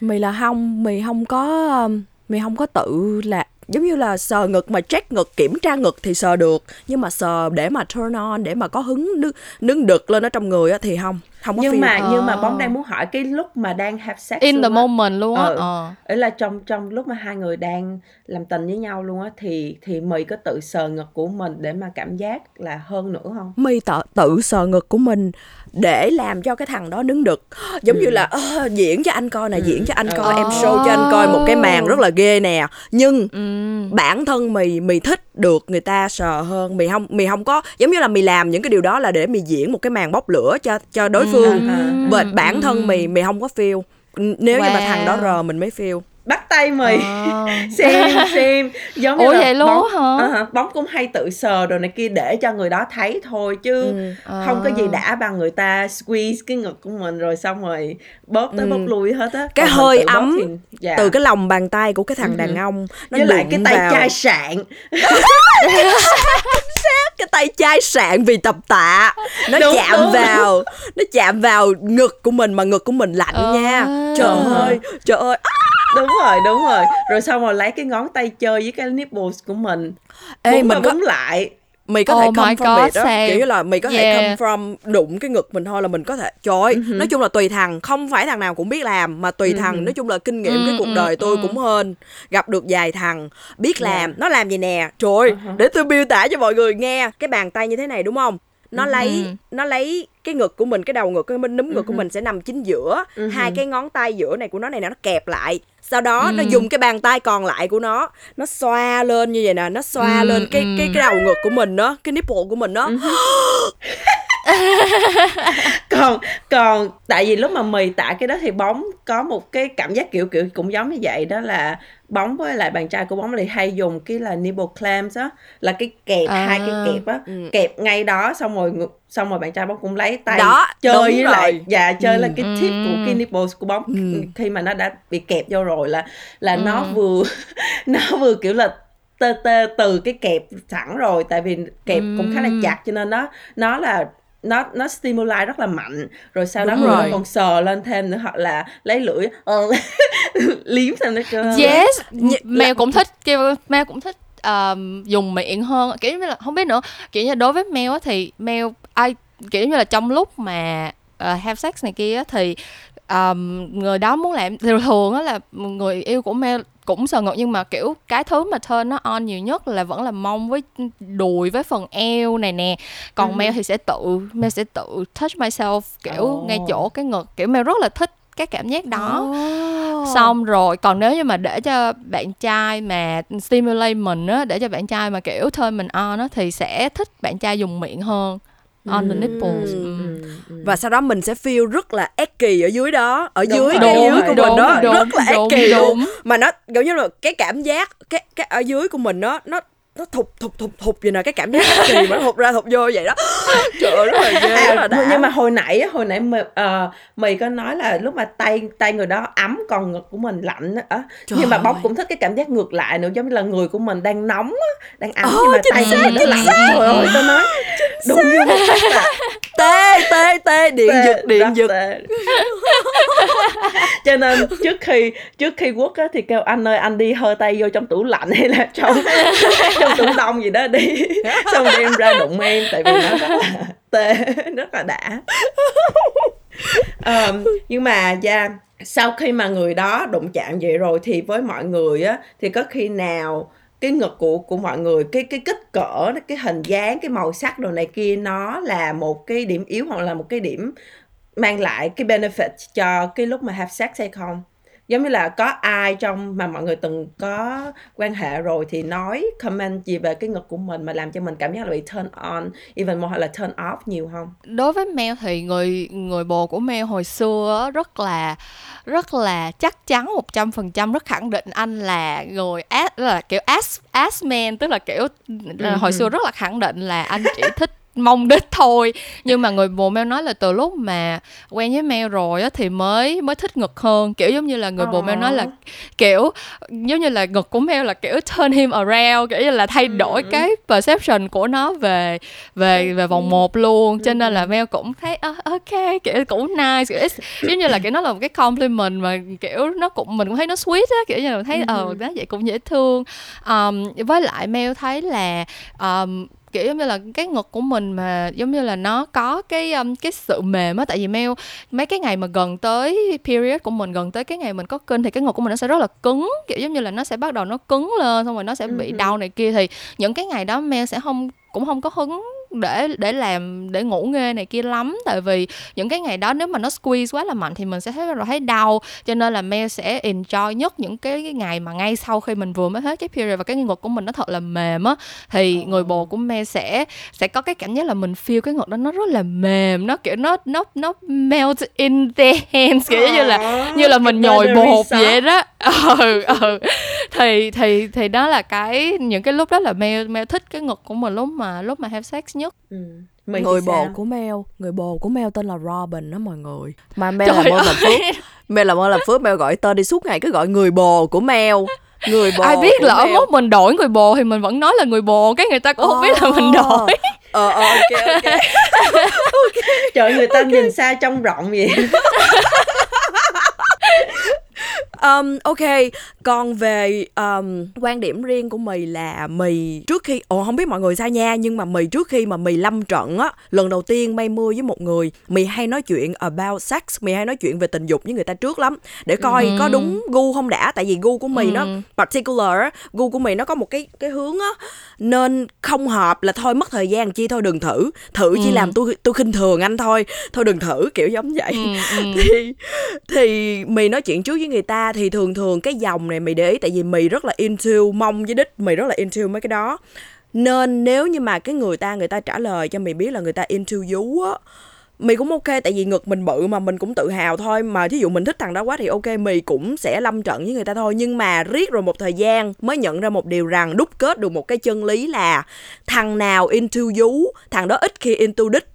Mày là không. Mày không có um, mày không có tự là giống như là sờ ngực mà check ngực kiểm tra ngực thì sờ được. Nhưng mà sờ để mà turn on để mà có hứng nướng, nướng đực lên ở trong người á thì không không có nhưng feel. mà nhưng mà bóng đang muốn hỏi cái lúc mà đang have sex in luôn the á. moment luôn á Ừ. ờ. ấy là trong trong lúc mà hai người đang làm tình với nhau luôn á thì thì mày có tự sờ ngực của mình để mà cảm giác là hơn nữa không mi tự, tự sờ ngực của mình để làm cho cái thằng đó nướng đực giống như là "Ơ, diễn cho anh coi nè diễn cho anh coi em show cho anh coi một cái màn rất là ghê nè nhưng Ừ. bản thân mì mì thích được người ta sờ hơn mì không mì không có giống như là mì làm những cái điều đó là để mì diễn một cái màn bốc lửa cho cho đối phương à. và bản thân mì mì không có feel nếu như mà Wow. thằng đó rờ mình mới feel bắt tay mày Ờ. xem xem giống như Ủa là vậy luôn bóng, hả? Ờ bóng cũng hay tự sờ rồi này kia để cho người đó thấy thôi chứ Ừ. không có gì Ờ. đã bằng người ta squeeze cái ngực của mình rồi xong rồi bóp tới Ừ. bóp lui hết á Cái Còn hơi ấm thì- dạ. từ cái lòng bàn tay của cái thằng đàn Ừ. ông nó với lại cái tay vào chai sạn cái tay chai sạn vì tập tạ nó Đúng, chạm đúng. vào nó chạm vào ngực của mình mà ngực của mình lạnh Ờ. nha trời Ờ. ơi trời ơi đúng rồi đúng rồi rồi xong rồi lấy cái ngón tay chơi với cái nipples của mình Ê, búng mình có- búng lại mày có thể Oh come my from God, it đó same. kiểu như là mày có thể Yeah. come from đụng cái ngực mình thôi là mình có thể trời ơi, nói chung là tùy thằng không phải thằng nào cũng biết làm mà tùy thằng nói chung là kinh nghiệm Ừ, cái cuộc ừ, đời tôi cũng hên. Gặp được vài thằng biết làm Yeah. nó làm gì nè. Trời ơi, để tôi miêu tả cho mọi người nghe cái bàn tay như thế này đúng không? Nó lấy nó lấy cái ngực của mình cái đầu ngực cái núm ngực của mình sẽ nằm chính giữa hai cái ngón tay giữa này của nó này nó kẹp lại. Sau đó nó dùng cái bàn tay còn lại của nó nó xoa lên như vậy nè nó xoa Ừ, lên cái ừ. cái cái đầu ngực của mình đó cái nipple của mình đó còn còn tại vì lúc mà mì tạ cái đó thì bóng có một cái cảm giác kiểu kiểu cũng giống như vậy đó là bóng với lại bạn trai của bóng thì hay dùng cái là nipple clamps á là cái kẹp À. hai cái kẹp á Ừ. kẹp ngay đó xong rồi xong rồi bạn trai bóng cũng lấy tay Đó, chơi với rồi. lại dạ chơi là cái tip Ừ. của cái nipples của bóng Ừ. khi mà nó đã bị kẹp vô rồi là là nó Ừ. vừa nó vừa kiểu là tê tê từ cái kẹp sẵn rồi tại vì kẹp cũng khá là Ừm. chặt cho nên nó nó là nó nó stimuli rất là mạnh. Rồi sau đó Đúng người rồi. còn sờ lên thêm nữa hoặc là lấy lưỡi ờ, liếm thêm nó cơ. Yes mèo cũng thích kêu mèo cũng thích um, dùng miệng hơn. Kiểu như là không biết nữa kiểu như đối với mèo á thì mèo ai kiểu như là trong lúc mà uh, have sex này kia á thì um, người đó muốn làm thường á là người yêu của mèo cũng sờ ngực nhưng mà kiểu cái thứ mà turn nó on nhiều nhất là vẫn là mông với đùi với phần eo này nè còn Ừ. mèo thì sẽ tự mèo sẽ tự touch myself kiểu Ồ. ngay chỗ cái ngực kiểu mèo rất là thích cái cảm giác đó Ồ. xong rồi còn nếu như mà để cho bạn trai mà stimulate mình á để cho bạn trai mà kiểu turn mình on á thì sẽ thích bạn trai dùng miệng hơn on the nipples Ừ. ừ. và sau đó mình sẽ feel rất là ecky ở dưới đó ở Đúng dưới rồi, cái đúng dưới rồi, của mình đó đúng, rất là đúng, ecky luôn đúng. mà nó kiểu như là cái cảm giác cái cái ở dưới của mình nó nó nó thụt thụt thụt thụt vậy nè cái cảm giác kỳ mà nó thụt ra thụt vô vậy đó. Trời ơi rất là ghê là À, đã. nhưng mà hồi nãy á, hồi nãy mì, ờ, mì có nói là lúc mà tay tay người đó ấm còn ngực của mình lạnh á Trời nhưng mà bóng ơi. cũng thích cái cảm giác ngược lại nữa giống như là người của mình đang nóng á, đang ấm Ờ, nhưng mà tay của xác, mình nó lạnh. Ơi tôi nói đúng như một tê tê tê điện tê, giật điện giật. tê. cho nên trước khi trước khi quất á thì kêu anh ơi anh đi hơ tay vô trong tủ lạnh hay là trong trong tủ đông gì đó đi. Xong đem ra đụng em tại vì nó rất là tê rất là đã. Ờm, nhưng mà dạ sau khi mà người đó đụng chạm vậy rồi thì với mọi người á thì có khi nào cái ngực của của mọi người, cái cái kích cỡ, cái hình dáng, cái màu sắc đồ này kia, nó là một cái điểm yếu hoặc là một cái điểm mang lại cái benefit cho cái lúc mà have sex hay không? Giống như là có ai trong mà mọi người từng có quan hệ rồi thì nói comment gì về cái ngực của mình mà làm cho mình cảm giác là bị turn on even more hoặc là turn off nhiều không? Đối với Mel thì người người bồ của Mel hồi xưa rất là rất là chắc chắn một trăm phần trăm rất khẳng định anh là người as, là kiểu as as man tức là kiểu là hồi xưa rất là khẳng định là anh chỉ thích mong đích thôi. Nhưng mà người bồ Mel nói là từ lúc mà quen với Mel rồi á thì mới mới thích ngực hơn. Kiểu giống như là người bồ Mel nói là Ồ. kiểu giống như là ngực của Mel là kiểu turn him around kiểu như là thay đổi cái perception của nó về về về vòng một luôn. Cho nên là Mel cũng thấy "Ờ, ok kiểu cũng nice kiểu, giống như là kiểu nó là một cái compliment mà kiểu nó cũng mình cũng thấy nó sweet á kiểu như là thấy ờ nó vậy cũng dễ thương. Um, với lại Mel thấy là um, kiểu giống như là cái ngực của mình mà giống như là nó có cái um, cái sự mềm á. Tại vì Mel mấy cái ngày mà gần tới period của mình gần tới cái ngày mình có kinh thì cái ngực của mình nó sẽ rất là cứng. Kiểu giống như là nó sẽ bắt đầu nó cứng lên xong rồi nó sẽ bị đau này kia. Thì những cái ngày đó Mel sẽ không cũng không có hứng để để làm để ngủ nghê này kia lắm. Tại vì những cái ngày đó nếu mà nó squeeze quá là mạnh thì mình sẽ thấy rồi thấy đau. Cho nên là Mel sẽ enjoy nhất những cái, cái ngày mà ngay sau khi mình vừa mới hết cái period và cái ngực của mình nó thật là mềm á. Thì người bồ của Mel sẽ sẽ có cái cảm giác là mình feel cái ngực đó nó rất là mềm. Nó kiểu nó nó nó melt in their hands kiểu như là như là mình nhồi bột vậy đó. Ừ ừ thì thì thì đó là cái những cái lúc đó là Mel Mel thích cái ngực của mình lúc mà lúc mà have sex nhất. Ừ. Mày người bồ của Mel người bồ của Mel tên là Robin đó mọi người. Mà Mel Trời là mơ làm phước. Mel là mơ làm phước Mel gọi tên đi suốt ngày cứ gọi người bồ của Mel người bồ ai biết lỡ mốt mình đổi người bồ thì mình vẫn nói là người bồ cái người ta cũng oh. không biết là mình đổi. Ờ ờ ok ok. Okay. trời người ta nhìn xa trông rộng vậy um, ok còn về um, quan điểm riêng của mì là mì trước khi ồ không biết mọi người sao nha nhưng mà mì trước khi mà mì lâm trận á lần đầu tiên may mưa với một người mì hay nói chuyện about sex mì hay nói chuyện về tình dục với người ta trước lắm để coi ừ. có đúng gu không đã tại vì gu của mì ừ. nó particular gu của mì nó có một cái cái hướng á nên không hợp là thôi mất thời gian chi thôi đừng thử thử chỉ ừ. làm tôi tôi khinh thường anh thôi thôi đừng thử kiểu giống vậy ừ, ừ. thì thì mì nói chuyện trước với người ta thì thường thường cái dòng này mày để ý tại vì mày rất là into mông với đích mày rất là into mấy cái đó. Nên nếu như mà cái người ta người ta trả lời cho mày biết là người ta into vú á mày cũng ok tại vì ngực mình bự mà mình cũng tự hào thôi. Mà thí dụ mình thích thằng đó quá thì ok mày cũng sẽ lâm trận với người ta thôi. Nhưng mà riết rồi một thời gian mới nhận ra một điều rằng đúc kết được một cái chân lý là thằng nào into vú thằng đó ít khi into đích.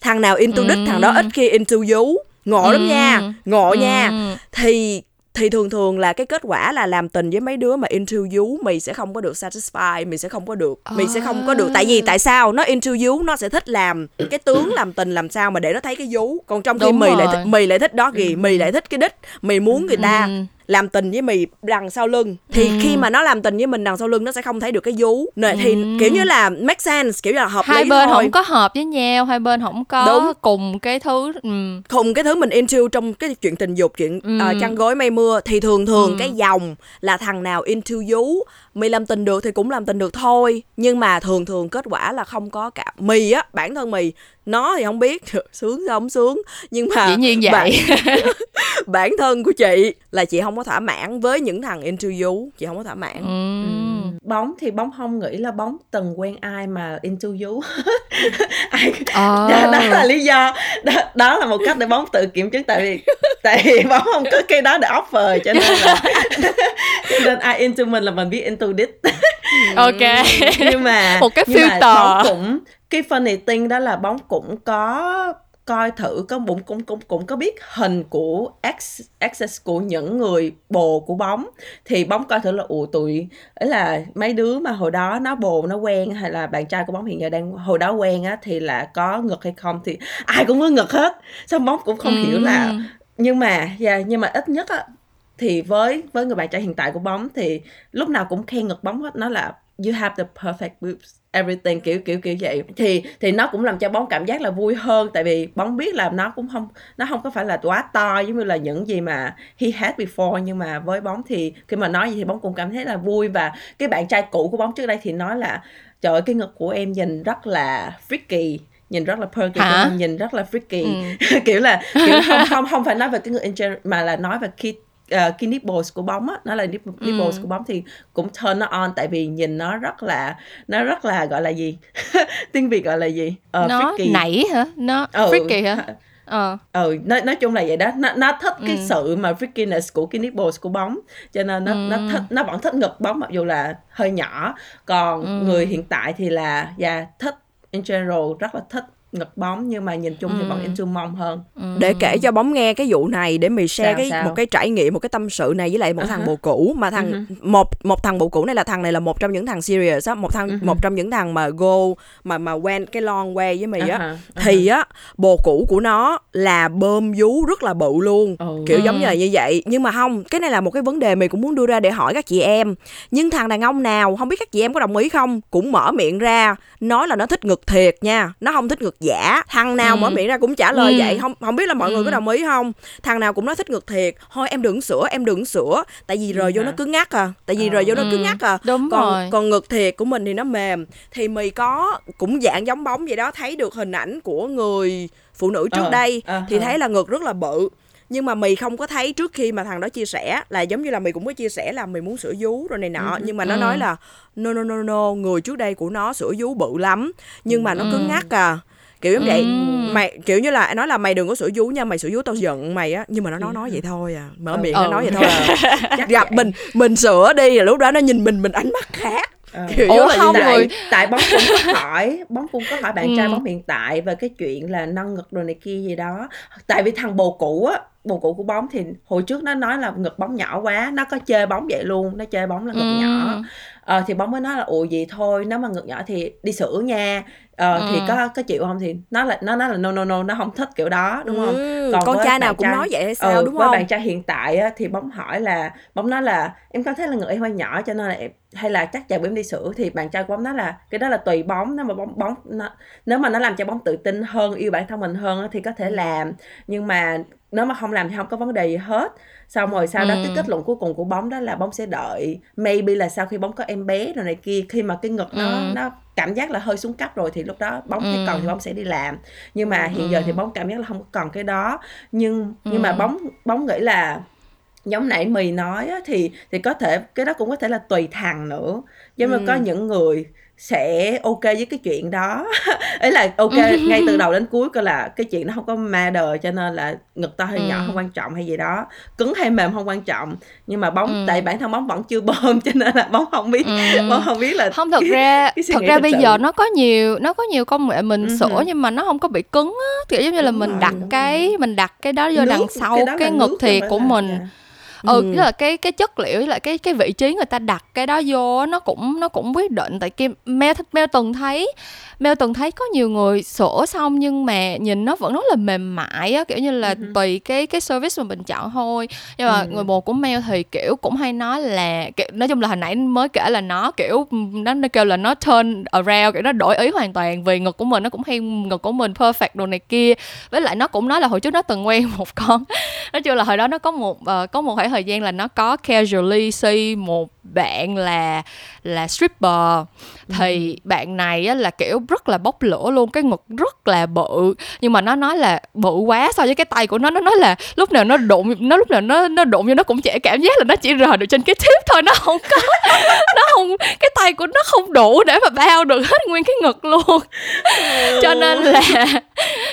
Thằng nào into đích thằng đó ít khi into vú. Ngộ lắm nha ngộ nha. Thì thì thường thường là cái kết quả là làm tình với mấy đứa mà into you mày sẽ không có được satisfy mày sẽ không có được mày sẽ không có được. Tại vì tại sao? Nó into you nó sẽ thích làm cái tướng làm tình làm sao mà để nó thấy cái vú. Còn trong khi mày lại th- mày lại thích đó gì mày lại thích cái đích mày muốn người ta. Ừ làm tình với mì đằng sau lưng thì ừ. khi mà nó làm tình với mình đằng sau lưng nó sẽ không thấy được cái vú Nên, thì ừ. kiểu như là make sense kiểu như là hợp hai lý bên thôi. không có hợp với nhau hai bên không có Đúng. cùng cái thứ ừ. cùng cái thứ mình into trong cái chuyện tình dục chuyện ừ. uh, chăn gối mây mưa thì thường thường ừ. cái dòng là thằng nào into vú mì làm tình được thì cũng làm tình được thôi. Nhưng mà thường thường kết quả là không có cả mì á bản thân mì. Nó thì không biết sướng sao không sướng. Nhưng mà dĩ nhiên vậy. bản, bản thân của chị là chị không có thỏa mãn với những thằng interview. Chị không có thỏa mãn. Ừ. Ừ. bóng thì bóng không nghĩ là bóng từng quen ai mà interview. Ai à. đó, đó là lý do. Đó, đó là một cách để bóng tự kiểm chứng. Tại vì tại vì bóng không có cái đó để offer cho nên là cho nên ai into mình là mình biết into this ok. Nhưng mà một cái filter. bóng cũng cái funny thing đó là bóng cũng có coi thử có cũng cũng cũng cũng có biết hình của ex access của những người bồ của bóng. Thì bóng coi thử là ủa tụi ấy là mấy đứa mà hồi đó nó bồ nó quen hay là bạn trai của bóng hiện giờ đang hồi đó quen á thì là có ngực hay không? Thì ai cũng có ngực hết xong bóng cũng không ừ. hiểu là nhưng mà yeah, nhưng mà ít nhất á thì với với người bạn trai hiện tại của bóng thì lúc nào cũng khen ngực bóng hết. Nó là you have the perfect boobs everything kiểu kiểu kiểu vậy. Thì thì nó cũng làm cho bóng cảm giác là vui hơn tại vì bóng biết là nó cũng không nó không có phải là quá to giống như là những gì mà he had before. Nhưng mà với bóng thì khi mà nói gì thì bóng cũng cảm thấy là vui. Và cái bạn trai cũ của bóng trước đây thì nói là trời ơi cái ngực của em nhìn rất là freaky nhìn rất là perky nhìn rất là freaky ừ. kiểu là kiểu không không không phải nói về cái người mà là nói về khi uh, cái nipples của bóng á nó là nipples ừ. của bóng thì cũng turn nó on tại vì nhìn nó rất là nó rất là gọi là gì tiếng việt gọi là gì uh, nó freaky. nảy hả nó ừ. freaky hả ờ ừ nói, nói chung là vậy đó nó, nó thích cái ừ. sự mà freakiness của cái nipples của bóng cho nên nó ừ. nó thích nó vẫn thích ngực bóng mặc dù là hơi nhỏ còn ừ. người hiện tại thì là dạ yeah, thích in general rất là thích ngực bóng nhưng mà nhìn chung thì vẫn into mong hơn ừ. để kể cho bóng nghe cái vụ này để mì share sao, cái sao? một cái trải nghiệm một cái tâm sự này với lại một uh-huh. thằng bồ cũ mà thằng uh-huh. một một thằng bồ cũ này là thằng này là một trong những thằng serious á một thằng uh-huh. một trong những thằng mà go mà mà quen cái long way với mì á uh-huh. Uh-huh. thì á bồ cũ của nó là bơm vú rất là bự luôn uh-huh. kiểu giống như là như vậy nhưng mà không cái này là một cái vấn đề mì cũng muốn đưa ra để hỏi các chị em nhưng thằng đàn ông nào không biết các chị em có đồng ý không cũng mở miệng ra nói là nó thích ngực thiệt nha nó không thích ngực giả thằng nào Ừ. mở miệng ra cũng trả lời Ừ. vậy không không biết là mọi người Ừ. có đồng ý không thằng nào cũng nói thích ngực thiệt thôi em đừng sữa em đừng sữa tại vì rời vô hả? nó cứ ngắt à tại vì Ờ. rời vô nó cứ Ừ. ngắt à Đúng còn rồi. còn ngực thiệt của mình thì nó mềm thì mì có cũng dạng giống bóng vậy đó thấy được hình ảnh của người phụ nữ trước Ờ, đây ờ, thì ờ. thấy là ngực rất là bự nhưng mà mì không có thấy trước khi mà thằng đó chia sẻ là giống như là mì cũng có chia sẻ là mì muốn sữa vú rồi này nọ nhưng mà nó Ừ. nói là no no no no người trước đây của nó sữa vú bự lắm nhưng mà nó cứ Ừ. ngắt à kiểu giống vậy Ừ. mày kiểu như là nói là mày đừng có sữa vú nha mày sữa vú tao giận mày á nhưng mà nó nói nói vậy thôi à mở Ừ. miệng nó Ừ. nói vậy thôi à Chắc gặp mình mình sửa đi rồi lúc đó nó nhìn mình mình ánh mắt khác Ờ. kiểu Ủa, là như không vậy rồi. tại tại bóng cũng có hỏi bóng cũng có hỏi bạn trai Ừ. bóng hiện tại về cái chuyện là nâng ngực đồ này kia gì đó tại vì thằng bồ cũ á bồ cũ của bóng thì hồi trước nó nói là ngực bóng nhỏ quá nó có chơi bóng vậy luôn nó chơi bóng là ngực Ừ. nhỏ ờ, thì bóng mới nói là ủa gì thôi nếu mà ngực nhỏ thì đi sửa nha. Ờ, thì Ừ. có có chịu không thì nó là nó nói là no no no nó không thích kiểu đó đúng không? Ừ, Còn con với trai nào cũng trai- nói vậy hay sao ừ, đúng với không? bạn trai hiện tại á, thì bóng hỏi là bóng nói là em cảm thấy là ngực em hơi nhỏ cho nên là em hay là chắc chắn em đi sửa. Thì bạn trai của bóng nói là cái đó là tùy bóng nếu mà bóng bóng nó, nếu mà nó làm cho bóng tự tin hơn yêu bản thân mình hơn á, thì có Ừ. thể làm. Nhưng mà nếu mà không làm thì không có vấn đề gì hết xong rồi sau đó Ừ. cái kết luận cuối cùng của bóng đó là bóng sẽ đợi maybe là sau khi bóng có em bé rồi này kia khi mà cái ngực nó Ừ. nó cảm giác là hơi xuống cấp rồi thì lúc đó bóng thấy Ừ. cần thì bóng sẽ đi làm nhưng mà hiện giờ thì Ừ. bóng cảm giác là không cần cái đó nhưng nhưng mà Ừ. bóng bóng nghĩ là giống nãy mì nói á, thì thì có thể cái đó cũng có thể là tùy thằng nữa giống như Ừ. có những người sẽ ok với cái chuyện đó ấy là ok ngay từ đầu đến cuối coi là cái chuyện nó không có matter cho nên là ngực to hay nhỏ Ừ. không quan trọng hay gì đó cứng hay mềm không quan trọng nhưng mà bóng Ừ. tại bản thân bóng vẫn chưa bơm cho nên là bóng không biết Ừ. bóng không biết là không thật ra cái thật ra thật bây sự. giờ nó có nhiều nó có nhiều công nghệ mình Ừ sửa nhưng mà nó không có bị cứng á kiểu giống như là Đúng mình rồi, đặt cái mình đặt cái đó vô Nước, đằng sau cái, là ngực thiệt không của phải là- mình dạ. Ừ Ừ. là cái cái chất liệu với lại cái cái vị trí người ta đặt cái đó vô nó cũng nó cũng quyết định tại kim Mel Mel từng thấy Mel từng thấy có nhiều người sửa xong nhưng mà nhìn nó vẫn rất là mềm mại á kiểu như là Ừ tùy cái cái service mà mình chọn thôi nhưng mà Ừ. người bồ của Mel thì kiểu cũng hay nói là kiểu, nói chung là hồi nãy mới kể là nó kiểu nó, nó kêu là nó turn around kiểu nó đổi ý hoàn toàn vì ngực của mình nó cũng hay ngực của mình perfect đồ này kia với lại nó cũng nói là hồi trước nó từng quen một con nói chung là hồi đó nó có một ờ, có một khoảng thời gian là nó có casually see một bạn là là stripper. Thì bạn này á, là kiểu rất là bốc lửa luôn cái ngực rất là bự. Nhưng mà nó nói là bự quá so với cái tay của nó nó nói là lúc nào nó đụng nó lúc nào nó nó đụng vô nó cũng chỉ cảm giác là nó chỉ rờ được trên cái tip thôi nó không có nó không cái tay của nó không đủ để mà bao được hết nguyên cái ngực luôn. Cho nên là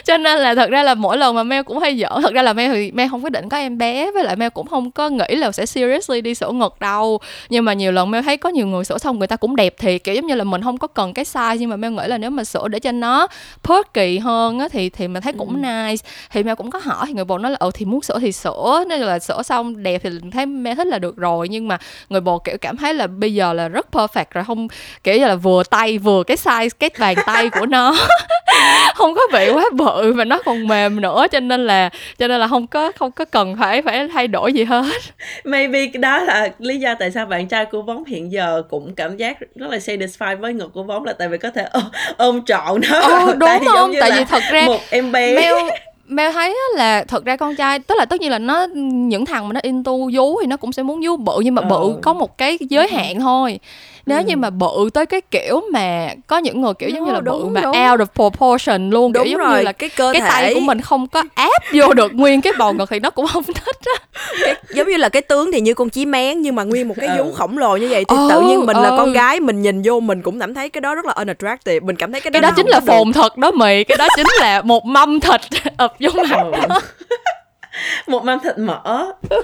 cho nên là thật ra là mỗi lần mà Mel cũng hay giỡn thật ra là Mel thì Mel không có định có em bé với lại Mel cũng không có nghĩ là sẽ seriously đi sửa ngực đâu. Nhưng mà nhiều lần Mel thấy có nhiều người sửa xong người ta cũng đẹp thiệt kiểu giống như là mình không có cần cái size nhưng mà Mel nghĩ là nếu mà sửa để cho nó perky hơn á thì thì mình thấy cũng nice. Thì Mel cũng có hỏi thì người bồ nói là ừ thì muốn sửa thì sửa nên là sửa xong đẹp thì thấy Mel thích là được rồi. Nhưng mà người bồ kiểu cảm thấy là bây giờ là rất perfect rồi không kiểu như là vừa tay vừa cái size cái bàn tay của nó không có bị quá bự mà nó còn mềm nữa cho nên là cho nên là không có không có cần phải phải thay đổi gì hết. Maybe đó là lý do tại sao bạn trai của bóng hiện giờ cũng cảm giác rất là satisfied với ngực của bóng là tại vì có thể ôm, ôm trọn nó vào đúng giống không? Tại vì thật ra một em bé Mel Mel thấy là thật ra con trai tức là tất nhiên là nó những thằng mà nó into vú thì nó cũng sẽ muốn vú bự nhưng mà Ờ. bự có một cái giới hạn thôi nếu Ừ. như mà bự tới cái kiểu mà có những người kiểu giống như là bự đúng, mà đúng. out of proportion luôn kiểu đúng giống rồi như là cái cơ cái thể tay của mình không có áp vô được nguyên cái bầu ngực thì nó cũng không thích á giống như là cái tướng thì như con chí mén nhưng mà nguyên một cái vú Ừ. khổng lồ như vậy thì Ừ, tự nhiên mình là ừ. con gái mình nhìn vô mình cũng cảm thấy cái đó rất là unattractive mình cảm thấy cái đó cái đó chính là phồn thật đó mì cái đó chính là một mâm thịt ập vô mặt Ừ. một mâm thịt mỡ.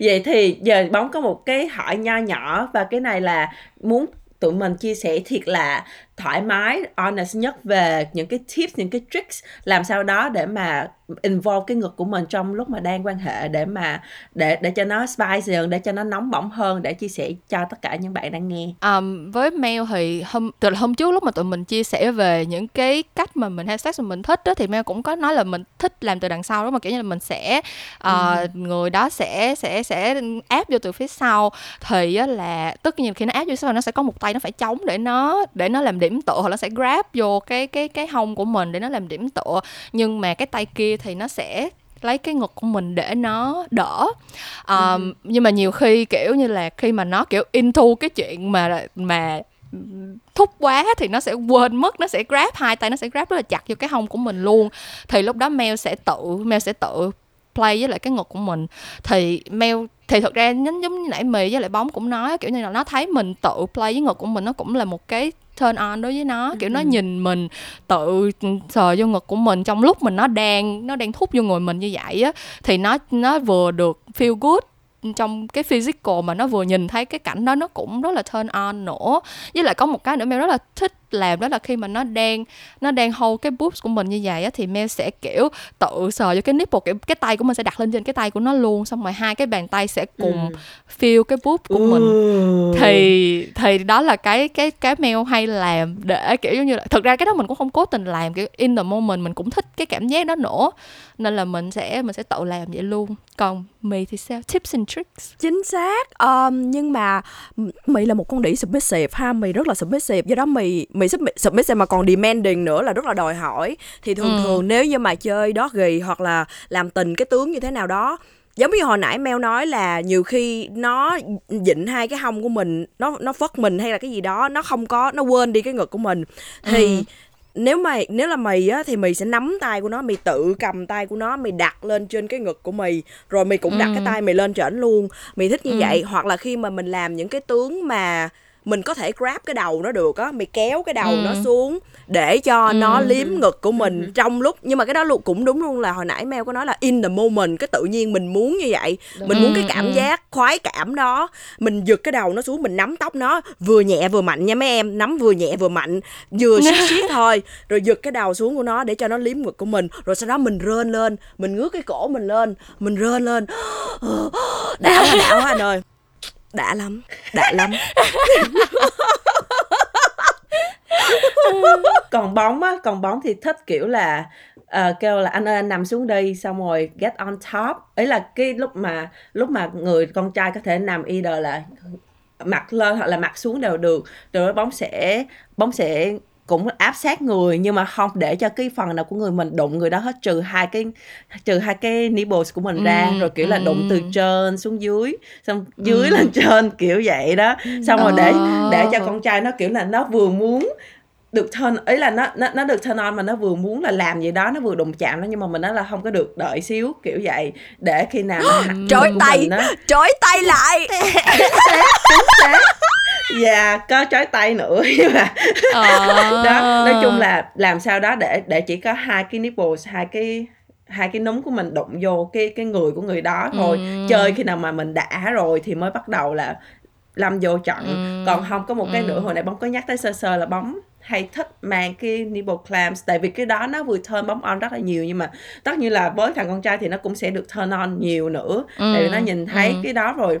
Vậy thì giờ bóng có một cái hỏi nho nhỏ và cái này là muốn tụi mình chia sẻ thiệt là thoải mái honest nhất về những cái tips những cái tricks làm sao đó để mà involve cái ngực của mình trong lúc mà đang quan hệ để mà để để cho nó spicy hơn để cho nó nóng bỏng hơn để chia sẻ cho tất cả những bạn đang nghe. Um, với Mel thì hôm từ là hôm trước lúc mà tụi mình chia sẻ về những cái cách mà mình hay sex mà mình thích đó thì Mel cũng có nói là mình thích làm từ đằng sau đó mà kiểu như là mình sẽ uh, người đó sẽ sẽ sẽ áp vô từ phía sau. Thì là tất nhiên khi nó áp vô phía sau nó sẽ có một tay nó phải chống để nó để nó làm điểm điểm tựa hoặc nó sẽ grab vô cái cái cái hông của mình để nó làm điểm tựa. Nhưng mà cái tay kia thì nó sẽ lấy cái ngực của mình để nó đỡ. Um, ừ. nhưng mà nhiều khi kiểu như là khi mà nó kiểu into cái chuyện mà mà thúc quá thì nó sẽ quên mất nó sẽ grab hai tay nó sẽ grab rất là chặt vô cái hông của mình luôn. Thì lúc đó Mel sẽ tự Mel sẽ tự play với lại cái ngực của mình. Thì Mel thì thực ra giống giống như nãy mì với lại bóng cũng nói kiểu như là nó thấy mình tự play với ngực của mình nó cũng là một cái turn on đối với nó kiểu nó ừ. nhìn mình tự sờ vô ngực của mình trong lúc mình nó đang nó đang thúc vô người mình như vậy á thì nó nó vừa được feel good trong cái physical mà nó vừa nhìn thấy cái cảnh đó nó cũng rất là turn on nữa với lại có một cái nữa Mel rất là thích làm đó là khi mà nó đang nó đang hold cái boobs của mình như vậy á thì Mel sẽ kiểu tự sờ cho cái nipple kiểu cái tay của mình sẽ đặt lên trên cái tay của nó luôn xong rồi hai cái bàn tay sẽ cùng ừ. feel cái boob của ừ. mình thì thì đó là cái cái cái Mel hay làm để kiểu giống như là thực ra cái đó mình cũng không cố tình làm kiểu in the moment mình cũng thích cái cảm giác đó nữa. Nên là mình sẽ mình sẽ tự làm vậy luôn. Còn mì thì sao? Tips and tricks. Chính xác. Um, nhưng mà mì là một con đĩ submissive ha. Mì rất là submissive. Do đó mì mì submissive mà còn demanding nữa là rất là đòi hỏi thì thường ừ. thường nếu như mà chơi đó ghi hoặc là làm tình cái tướng như thế nào đó giống như hồi nãy Mel nói là nhiều khi nó dịnh hai cái hông của mình nó nó phất mình hay là cái gì đó nó không có nó quên đi cái ngực của mình thì ừ nếu mày nếu là mày á thì mày sẽ nắm tay của nó mày tự cầm tay của nó mày đặt lên trên cái ngực của mày rồi mày cũng đặt ừ. cái tay mày lên trển luôn mày thích như ừ. vậy hoặc là khi mà mình làm những cái tướng mà mình có thể grab cái đầu nó được á mày kéo cái đầu ừ. nó xuống để cho ừ. nó liếm ngực của mình ừ. trong lúc nhưng mà cái đó luôn cũng đúng luôn là hồi nãy Mel có nói là in the moment cái tự nhiên mình muốn như vậy đúng. mình muốn cái cảm ừ. giác khoái cảm đó mình giật cái đầu nó xuống mình nắm tóc nó vừa nhẹ vừa mạnh nha mấy em nắm vừa nhẹ vừa mạnh vừa siết siết thôi rồi giật cái đầu xuống của nó để cho nó liếm ngực của mình rồi sau đó mình rên lên mình ngước cái cổ mình lên mình rên lên đảo đảo anh ơi đã lắm đã lắm. Còn bóng á còn bóng thì thích kiểu là uh, kêu là anh ơi anh nằm xuống đi xong rồi get on top. Ấy là cái lúc mà lúc mà người con trai có thể nằm either là mặt lên hoặc là mặt xuống đều được. Rồi bóng sẽ bóng sẽ cũng áp sát người nhưng mà không để cho cái phần nào của người mình đụng người đó hết trừ hai cái trừ hai cái nipples của mình ừ, ra rồi kiểu ừ. là đụng từ trên xuống dưới xong dưới ừ. lên trên kiểu vậy đó. Xong rồi để để cho con trai nó kiểu là nó vừa muốn được turn ấy là nó nó nó được turn on mà nó vừa muốn là làm gì đó nó vừa đụng chạm nó nhưng mà mình nói là không có được đợi xíu kiểu vậy. Để khi nào trói tay trói tay lại. Chính xác dạ có trói tay nữa nhưng mà ờ. đó nói chung là làm sao đó để để chỉ có hai cái nipples hai cái hai cái núm của mình đụng vô cái cái người của người đó thôi ừ. chơi khi nào mà mình đã rồi thì mới bắt đầu là lâm vô trận ừ. còn không có một cái ừ. nữa hồi nãy bóng có nhắc tới sơ sơ là bóng hay thích mang cái nipple clamps tại vì cái đó nó vừa turn bóng on rất là nhiều nhưng mà tất nhiên là với thằng con trai thì nó cũng sẽ được turn on nhiều nữa ừ. tại vì nó nhìn thấy ừ. cái đó rồi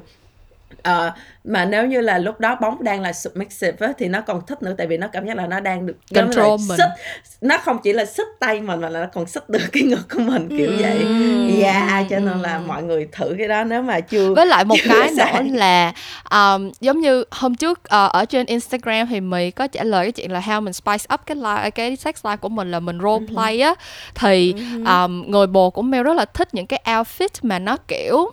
uh, mà nếu như là lúc đó bóng đang là submissive á, thì nó còn thích nữa tại vì nó cảm giác là nó đang được control mình. xích, nó không chỉ là xích tay mình mà là nó còn xích được cái ngực của mình kiểu mm. vậy. Dạ yeah, cho nên là mọi người thử cái đó nếu mà chưa với lại một cái nữa là um, giống như hôm trước uh, ở trên Instagram thì mình có trả lời cái chuyện là how mình spice up cái life, cái sex life của mình là mình role play á. Thì um, người bồ của Mel rất là thích những cái outfit mà nó kiểu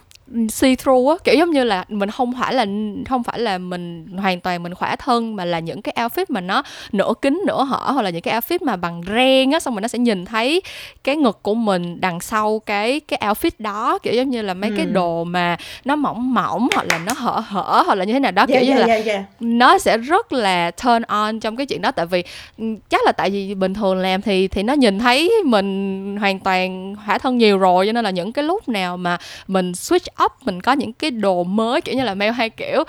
see through á kiểu giống như là mình không phải là không phải là mình hoàn toàn mình khỏa thân mà là những cái outfit mà nó nửa kính nửa hở hoặc là những cái outfit mà bằng ren á xong rồi nó sẽ nhìn thấy cái ngực của mình đằng sau cái cái outfit đó kiểu giống như là mấy ừ. cái đồ mà nó mỏng mỏng hoặc là nó hở hở hoặc là như thế nào đó kiểu yeah, như yeah, là yeah, yeah. nó sẽ rất là turn on trong cái chuyện đó tại vì ừ, chắc là tại vì bình thường làm thì thì nó nhìn thấy mình hoàn toàn khỏa thân nhiều rồi cho nên là những cái lúc nào mà mình switch up mình có những cái đồ mới kiểu như là mail hay kiểu uh,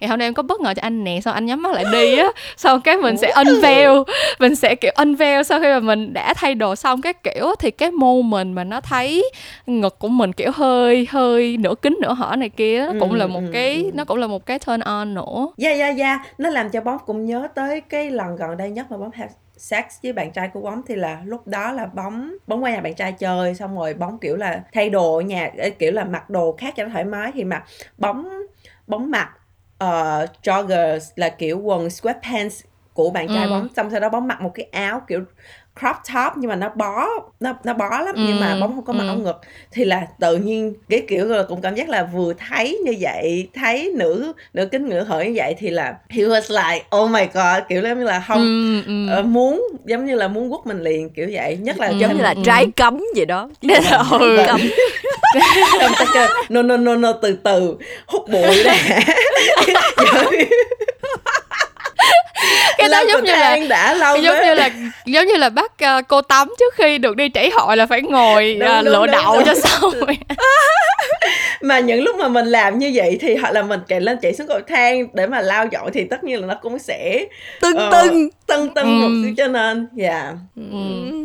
ngày hôm nay em có bất ngờ cho anh nè xong anh nhắm mắt lại đi á? Xong cái mình sẽ unveil mình sẽ kiểu unveil sau khi mà mình đã thay đồ xong cái kiểu thì cái mô mình mà nó thấy ngực của mình kiểu hơi hơi nửa kính nửa hở này kia nó cũng ừ, là một ừ, cái ừ. nó cũng là một cái turn on nữa. Yeah yeah yeah. Nó làm cho bóng cũng nhớ tới cái lần gần đây nhất mà bóng sex với bạn trai của bóng thì là lúc đó là bóng bóng qua nhà bạn trai chơi xong rồi bóng kiểu là thay đồ nhà kiểu là mặc đồ khác cho nó thoải mái thì mà bóng bóng mặc uh, joggers là kiểu quần sweatpants của bạn trai Ừ. bóng xong sau đó bóng mặc một cái áo kiểu crop top nhưng mà nó bó nó nó bó lắm nhưng mà Ừ, bóng không có mặc ừ. áo ngực thì là tự nhiên cái kiểu là cũng cảm giác là vừa thấy như vậy thấy nữ nữ kính ngữ hội như vậy thì là he was like oh my god kiểu giống như là không Ừ, ừ. ờ, muốn giống như là muốn quất mình liền kiểu vậy nhất là Ừ. giống như là Ừ. trái cấm vậy đó ừ. cấm Xong ta kêu no no no no từ từ hút bụi đã cái đó giống như là đã lâu giống quá. như là giống như là bắt ờ, cô tắm trước khi được đi trảy hội là phải ngồi Đúng, đúng, lựa đúng, đậu đúng. cho xong mà những lúc mà mình làm như vậy thì hoặc là mình chạy lên chạy xuống cầu thang để mà lau dọn thì tất nhiên là nó cũng sẽ tưng ờ, tưng tưng tưng một Ừ. xíu cho nên yeah Ừ.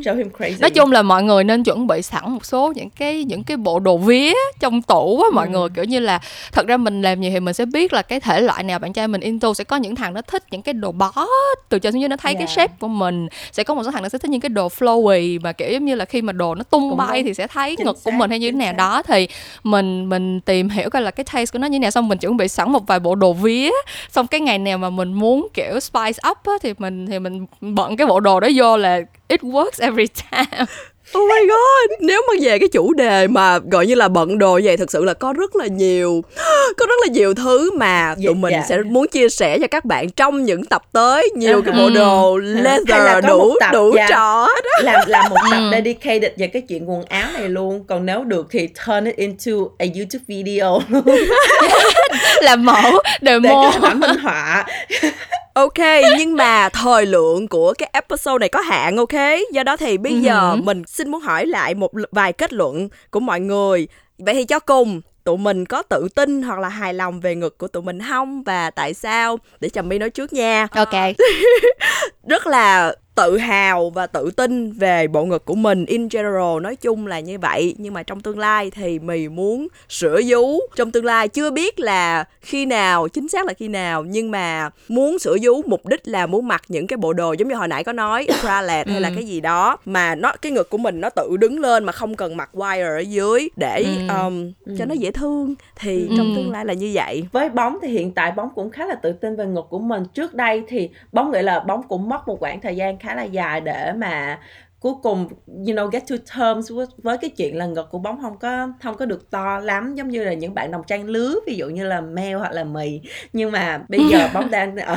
show him crazy nói chung là mọi người nên chuẩn bị sẵn một số những cái những cái bộ đồ vía trong tủ á mọi Ừ. người kiểu như là thật ra mình làm nhiều thì mình sẽ biết là cái thể loại nào bạn trai mình into sẽ có những thằng nó thích những cái đồ từ trên xuống dưới nó thấy cái Yeah. shape của mình sẽ có một số thằng nó sẽ thích những cái đồ flowy mà kiểu giống như là khi mà đồ nó tung Cũng bay đúng. thì sẽ thấy Chính ngực của xác, mình hay như thế nào xác. đó thì mình mình tìm hiểu coi là cái taste của nó như thế nào xong mình chuẩn bị sẵn một vài bộ đồ vía xong cái ngày nào mà mình muốn kiểu spice up á, thì mình thì mình bận cái bộ đồ đó vô là it works every time Oh my god, nếu mà về cái chủ đề mà gọi như là bận đồ vậy thực sự là có rất là nhiều có rất là nhiều thứ mà Dạ, tụi mình dạ. sẽ muốn chia sẻ cho các bạn trong những tập tới nhiều cái Ừ. bộ đồ Hay là leather có đủ một tập, đủ dạ. trò hết á. làm làm một tập Ừ. dedicated về cái chuyện quần áo này luôn còn nếu được thì turn it into a YouTube video làm mẫu để demo các bạn minh họa Ok, nhưng mà thời lượng của cái episode này có hạn ok. Do đó thì bây Ừ giờ hử. mình xin muốn hỏi lại một vài kết luận của mọi người. Vậy thì cho cùng tụi mình có tự tin hoặc là hài lòng về ngực của tụi mình không và tại sao? Để Trầm My nói trước nha. ok rất là tự hào và tự tin về bộ ngực của mình in general nói chung là như vậy. Nhưng mà trong tương lai thì mì muốn sửa vú. Trong tương lai chưa biết là khi nào chính xác là khi nào nhưng mà muốn sửa vú mục đích là muốn mặc những cái bộ đồ giống như hồi nãy có nói bralette hay là Ừ. cái gì đó. Mà nó cái ngực của mình nó tự đứng lên mà không cần mặc wire ở dưới để Ừ. um, cho nó dễ thương. Thì Ừ. trong tương lai là như vậy. Với bóng thì hiện tại bóng cũng khá là tự tin về ngực của mình. Trước đây thì bóng nghĩ là bóng cũng mất một khoảng thời gian khá là dài để mà cuối cùng you know get to terms với, với cái chuyện là ngực của bóng không có không có được to lắm giống như là những bạn đồng trang lứa ví dụ như là Mel hoặc là mì. Nhưng mà bây giờ bóng đang ở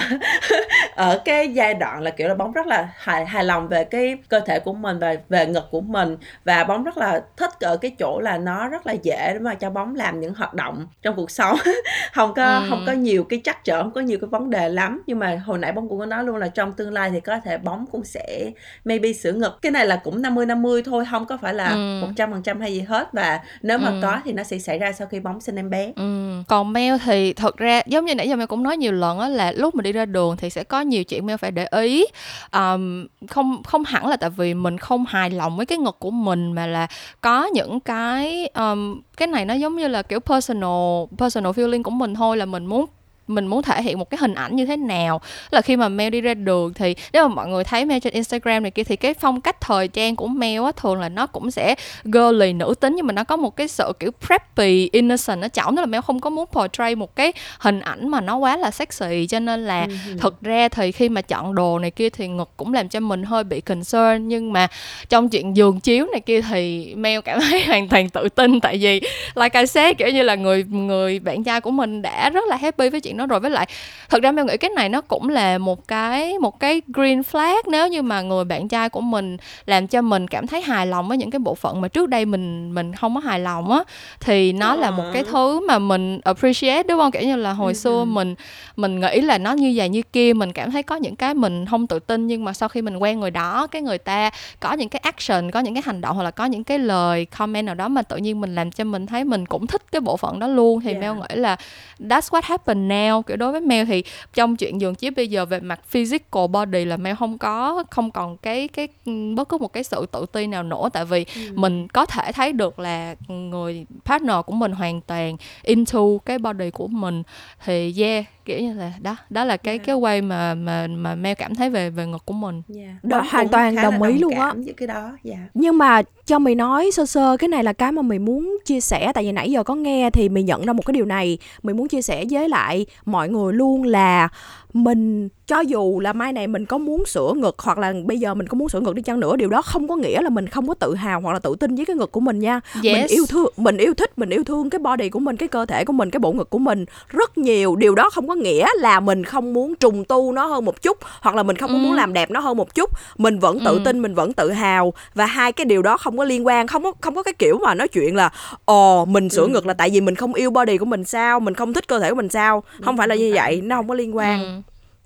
ở cái giai đoạn là kiểu là bóng rất là hài hài lòng về cái cơ thể của mình và về ngực của mình. Và bóng rất là thích ở cái chỗ là nó rất là dễ để mà cho bóng làm những hoạt động trong cuộc sống. Không có Ừ. không có nhiều cái trắc trở không có nhiều cái vấn đề lắm. Nhưng mà hồi nãy bóng cũng có nói luôn là trong tương lai thì có thể bóng cũng sẽ maybe sửa ngực. Cái này là cũng 50 50 thôi không có phải là Ừ. một trăm phần trăm hay gì hết và nếu mà Ừ. có thì nó sẽ xảy ra sau khi bóng sinh em bé Ừ. Còn Mel thì thật ra giống như nãy giờ Mel cũng nói nhiều lần á là lúc mà đi ra đường thì sẽ có nhiều chuyện Mel phải để ý um, không không hẳn là tại vì mình không hài lòng với cái ngực của mình mà là có những cái um, cái này nó giống như là kiểu personal personal feeling của mình thôi là mình muốn mình muốn thể hiện một cái hình ảnh như thế nào. Là khi mà Mel đi ra đường thì nếu mà mọi người thấy Mel trên Instagram này kia thì cái phong cách thời trang của Mel á thường là nó cũng sẽ girly nữ tính nhưng mà nó có một cái sự kiểu preppy innocent ở trọng tức là Mel không có muốn portray một cái hình ảnh mà nó quá là sexy. Cho nên là Ừ. thực ra thì khi mà chọn đồ này kia thì ngực cũng làm cho mình hơi bị concern. Nhưng mà trong chuyện giường chiếu này kia thì Mel cảm thấy hoàn toàn tự tin. Tại vì like I said kiểu như là người người bạn trai của mình đã rất là happy với chuyện đó rồi với lại thật ra Mel nghĩ cái này nó cũng là một cái một cái green flag nếu như mà người bạn trai của mình làm cho mình cảm thấy hài lòng với những cái bộ phận mà trước đây mình mình không có hài lòng á thì nó là một cái Ờ. thứ mà mình appreciate đúng không kiểu như là hồi Ừ, xưa ừ. mình mình nghĩ là nó như vậy như kia mình cảm thấy có những cái mình không tự tin nhưng mà sau khi mình quen người đó cái người ta có những cái action có những cái hành động hoặc là có những cái lời comment nào đó mà tự nhiên mình làm cho mình thấy mình cũng thích cái bộ phận đó luôn thì Yeah. Mel nghĩ là that's what happened now kiểu đối với Mel thì trong chuyện giường chiếu bây giờ về mặt physical body là Mel không có không còn cái cái bất cứ một cái sự tự ti nào nữa. Tại vì Ừ. mình có thể thấy được là người partner của mình hoàn toàn into cái body của mình. Thì yeah kiểu như là đó đó là cái Yeah. cái way mà mà mà Mel cảm thấy về về ngực của mình Yeah. Đó, hoàn toàn đồng ý luôn á. cái đó dạ nhưng mà cho mày nói sơ sơ cái này là cái mà mày muốn chia sẻ tại vì nãy giờ có nghe thì mày nhận ra một cái điều này mày muốn chia sẻ với lại mọi người luôn là mình cho dù là mai này mình có muốn sửa ngực hoặc là bây giờ mình có muốn sửa ngực đi chăng nữa điều đó không có nghĩa là mình không có tự hào hoặc là tự tin với cái ngực của mình nha. Yes. mình yêu thương mình yêu thích mình yêu thương cái body của mình cái cơ thể của mình cái bộ ngực của mình rất nhiều. Điều đó không có nghĩa là mình không muốn trùng tu nó hơn một chút hoặc là mình không có muốn làm đẹp nó hơn một chút. Mình vẫn tự tin mình vẫn tự hào và hai cái điều đó không có liên quan không có không có cái kiểu mà nói chuyện là ồ mình sửa ngực là tại vì mình không yêu body của mình sao mình không thích cơ thể của mình sao. Không phải là như vậy nó không có liên quan. Ừ.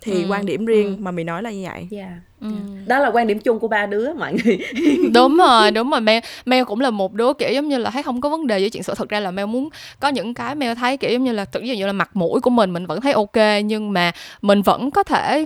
thì Ừ. quan điểm riêng mà mình nói là như vậy Yeah. Ừ. Đó là quan điểm chung của ba đứa mọi người. đúng rồi đúng rồi. Mel Mel cũng là một đứa kiểu giống như là thấy không có vấn đề với chuyện sửa thực ra là Mel muốn có những cái Mel thấy kiểu giống như là dụ như là mặt mũi của mình mình vẫn thấy ok nhưng mà mình vẫn có thể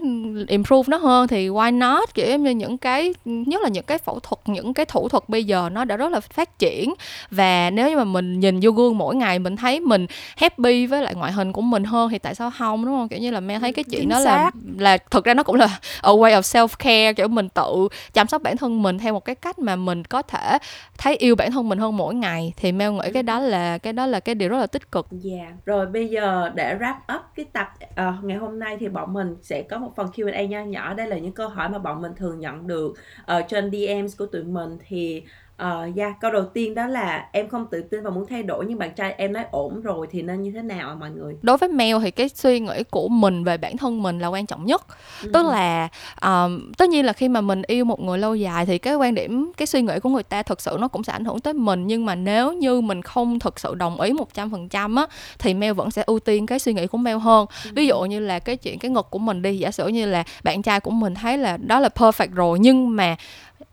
improve nó hơn thì why not? Kiểu giống như những cái nhất là những cái phẫu thuật những cái thủ thuật bây giờ nó đã rất là phát triển. Và nếu như mà mình nhìn vô gương mỗi ngày mình thấy mình happy với lại ngoại hình của mình hơn thì tại sao không đúng không? Kiểu như là Mel thấy cái chuyện Chính đó là là thực ra nó cũng là a way of self care kiểu mình tự chăm sóc bản thân mình theo một cái cách mà mình có thể thấy yêu bản thân mình hơn mỗi ngày thì Mel nghĩ cái đó là cái đó là cái điều rất là tích cực Yeah. Rồi bây giờ để wrap up cái tập ờ, ngày hôm nay thì bọn mình sẽ có một phần Q&A nho nhỏ. Đây là những câu hỏi mà bọn mình thường nhận được ở trên DMs của tụi mình thì uh, yeah, câu đầu tiên đó là em không tự tin và muốn thay đổi nhưng bạn trai em nói ổn rồi thì nên như thế nào ạ mọi người? đối với Mel thì cái suy nghĩ của mình về bản thân mình là quan trọng nhất. Tức là um, tất nhiên là khi mà mình yêu một người lâu dài thì cái quan điểm cái suy nghĩ của người ta thực sự nó cũng sẽ ảnh hưởng tới mình. Nhưng mà nếu như mình không thực sự đồng ý một trăm phần trăm á thì Mel vẫn sẽ ưu tiên cái suy nghĩ của Mel hơn. Ví dụ như là cái chuyện cái ngực của mình đi giả sử như là bạn trai của mình thấy là đó là perfect rồi nhưng mà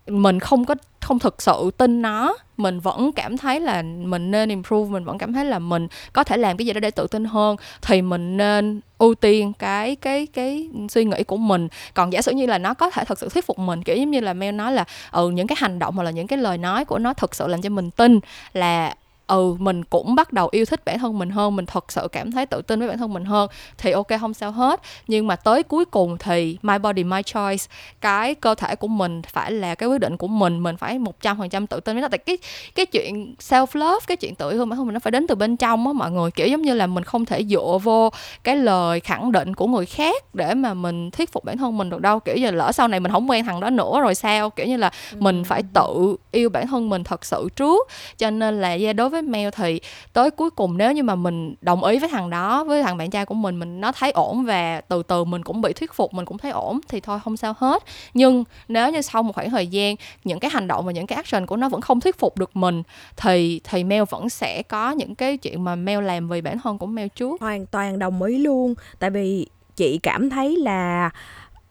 mình không có, không thực sự tin nó. Mình vẫn cảm thấy là mình nên improve, mình vẫn cảm thấy là mình có thể làm cái gì đó để tự tin hơn. Thì mình nên ưu tiên cái cái cái suy nghĩ của mình. Còn giả sử như là nó có thể thực sự thuyết phục mình, kiểu giống như là Mel nói là ừ những cái hành động hoặc là những cái lời nói của nó thực sự làm cho mình tin là ừ mình cũng bắt đầu yêu thích bản thân mình hơn mình thật sự cảm thấy tự tin với bản thân mình hơn thì ok không sao hết. Nhưng mà tới cuối cùng thì my body my choice cái cơ thể của mình phải là cái quyết định của mình mình phải một trăm phần trăm tự tin với nó. Tại cái cái chuyện self love cái chuyện tự yêu bản thân mình nó phải đến từ bên trong á mọi người. Kiểu giống như là mình không thể dựa vô cái lời khẳng định của người khác để mà mình thuyết phục bản thân mình được đâu. Kiểu như lỡ sau này mình không quen thằng đó nữa rồi sao? Kiểu như là mình phải tự yêu bản thân mình thật sự trước. Cho nên là yeah, đối với mèo thì tới cuối cùng nếu như mà mình đồng ý với thằng đó, với thằng bạn trai của mình mình nó thấy ổn và từ từ mình cũng bị thuyết phục, mình cũng thấy ổn thì thôi, không sao hết. Nhưng nếu như sau một khoảng thời gian, những cái hành động và những cái action của nó vẫn không thuyết phục được mình, thì thì mèo vẫn sẽ có những cái chuyện mà mèo làm vì bản thân của mèo trước. Hoàn toàn đồng ý luôn. Tại vì chị cảm thấy là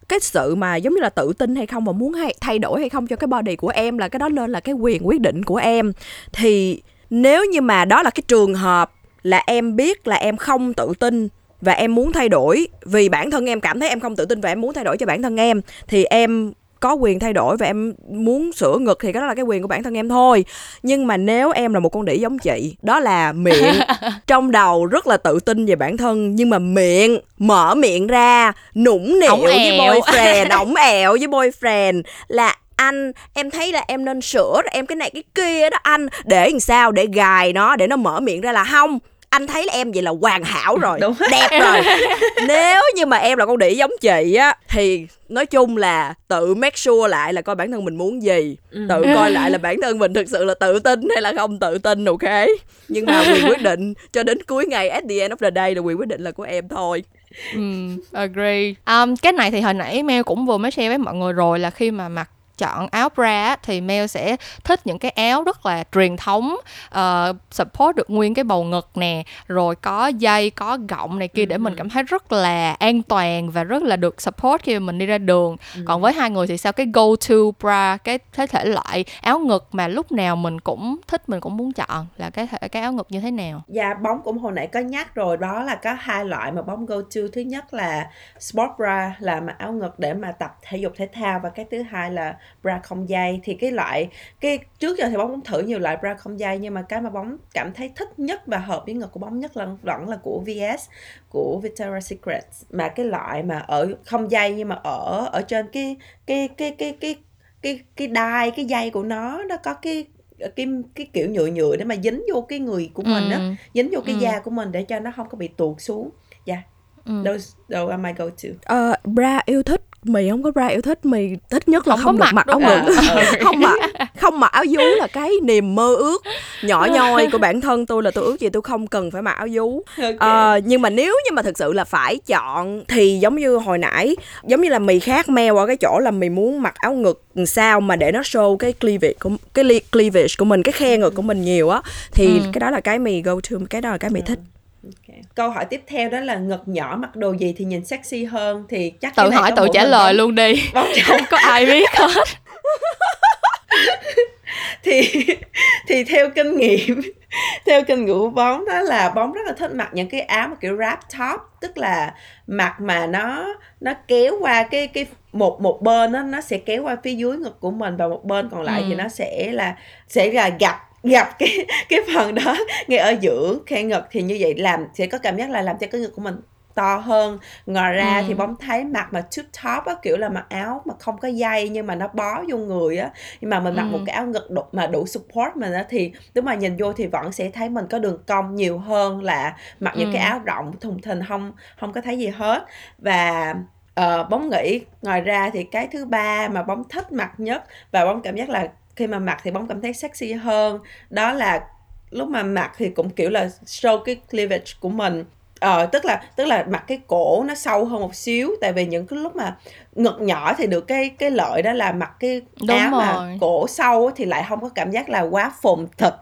cái sự mà giống như là tự tin hay không và muốn hay, thay đổi hay không cho cái body của em, là cái đó nên là cái quyền quyết định của em. Thì nếu như mà đó là cái trường hợp là em biết là em không tự tin và em muốn thay đổi vì bản thân em cảm thấy em không tự tin và em muốn thay đổi cho bản thân em thì em có quyền thay đổi và em muốn sửa ngực thì cái đó là cái quyền của bản thân em thôi. Nhưng mà nếu em là một con đĩ giống chị đó là miệng. Trong đầu rất là tự tin về bản thân nhưng mà miệng mở miệng ra nũng nịu với boyfriend ổng ẹo với boyfriend là anh em thấy là em nên sửa em cái này cái kia đó anh. Để làm sao? Để gài nó để nó mở miệng ra là không. Anh thấy là em vậy là hoàn hảo rồi Đúng. đẹp rồi. Nếu như mà em là con đĩ giống chị á thì nói chung là tự make sure lại là coi bản thân mình muốn gì. Tự coi lại là bản thân mình thực sự là tự tin hay là không tự tin ok? Nhưng mà quyền quyết định cho đến cuối ngày at the end of the day là quyền quyết định là của em thôi. Ừ, agree. Um, cái này thì hồi nãy Mel cũng vừa mới share với mọi người rồi là khi mà mặc chọn áo bra thì Mel sẽ thích những cái áo rất là truyền thống uh, support được nguyên cái bầu ngực nè rồi có dây có gọng này kia để mình cảm thấy rất là an toàn và rất là được support khi mà mình đi ra đường. Còn với hai người thì sao? Cái go to bra cái thế thể loại áo ngực mà lúc nào mình cũng thích mình cũng muốn chọn là cái thể cái áo ngực như thế nào? Dạ bóng cũng hồi nãy có nhắc rồi đó là có hai loại mà bóng go to thứ nhất là sport bra là mặc áo ngực để mà tập thể dục thể thao và cái thứ hai là bra không dây thì cái loại cái trước giờ thì bóng cũng thử nhiều loại bra không dây nhưng mà cái mà bóng cảm thấy thích nhất và hợp với ngực của bóng nhất là vẫn là của VS của Victoria's Secret mà cái loại mà ở không dây nhưng mà ở ở trên cái cái cái cái cái cái cái đai cái dây của nó nó có cái cái cái kiểu nhựa nhựa để mà dính vô cái người của mình á Ừ. dính vô cái Ừ. da của mình để cho nó không có bị tuột xuống dạ ừ. đâu đâu am I go to uh, bra yêu thích mì không có bra yêu thích mì thích nhất là không, không được mặc áo ngực à, không mặc không mặc áo vú là cái niềm mơ ước nhỏ nhoi của bản thân tôi là tôi ước gì tôi không cần phải mặc áo vú. Okay. uh, nhưng mà nếu như mà thực sự là phải chọn thì giống như hồi nãy giống như là mì khác meo ở cái chỗ là mì muốn mặc áo ngực sao mà để nó show cái cleavage của cái cleavage của mình cái khe ngực của mình nhiều á thì ừ. cái đó là cái mì go to cái đó là cái mì thích Okay. Câu hỏi tiếp theo đó là ngực nhỏ mặc đồ gì thì nhìn sexy hơn thì chắc tự hỏi tự trả lời luôn đi không có ai biết hết thì thì theo kinh nghiệm theo kinh nghiệm của bóng đó là bóng rất là thích mặc những cái áo mà kiểu wrap top tức là mặc mà nó nó kéo qua cái cái một một bên nó nó sẽ kéo qua phía dưới ngực của mình và một bên còn lại ừ. thì nó sẽ là sẽ là gặp gặp cái cái phần đó ngay ở giữa khe ngực thì như vậy làm sẽ có cảm giác là làm cho cái ngực của mình to hơn ngoài ra ừ. thì bóng thấy mặc mà tube top á kiểu là mặc áo mà không có dây nhưng mà nó bó vô người á nhưng mà mình mặc ừ. một cái áo ngực đủ, mà đủ support mình á thì nếu mà nhìn vô thì vẫn sẽ thấy mình có đường cong nhiều hơn là mặc ừ. những cái áo rộng thùng thình không không có thấy gì hết và uh, bóng nghĩ ngoài ra thì cái thứ ba mà bóng thích mặc nhất và bóng cảm giác là khi mà mặc thì bóng cảm thấy sexy hơn đó là lúc mà mặc thì cũng kiểu là show cái cleavage của mình ờ tức là tức là mặc cái cổ nó sâu hơn một xíu tại vì những cái lúc mà ngực nhỏ thì được cái cái lợi đó là mặc cái Đúng áo rồi. mà cổ sâu thì lại không có cảm giác là quá phồng thật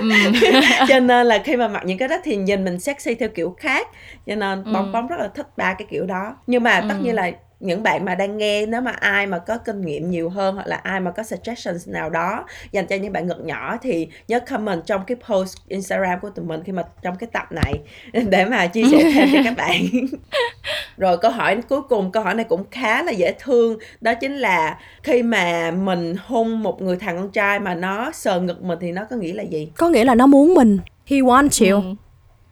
ừ. cho nên là khi mà mặc những cái đó thì nhìn mình sexy theo kiểu khác cho nên bóng ừ. bóng rất là thích ba cái kiểu đó nhưng mà tất ừ. nhiên là những bạn mà đang nghe nếu mà ai mà có kinh nghiệm nhiều hơn hoặc là ai mà có suggestions nào đó dành cho những bạn ngực nhỏ thì nhớ comment trong cái post Instagram của tụi mình khi mà trong cái tập này để mà chia sẻ thêm cho các bạn. Rồi câu hỏi cuối cùng câu hỏi này cũng khá là dễ thương đó chính là khi mà mình hôn một người thằng con trai mà nó sờ ngực mình thì nó có nghĩa là gì? Có nghĩa là nó muốn mình. He wants you. Ừ.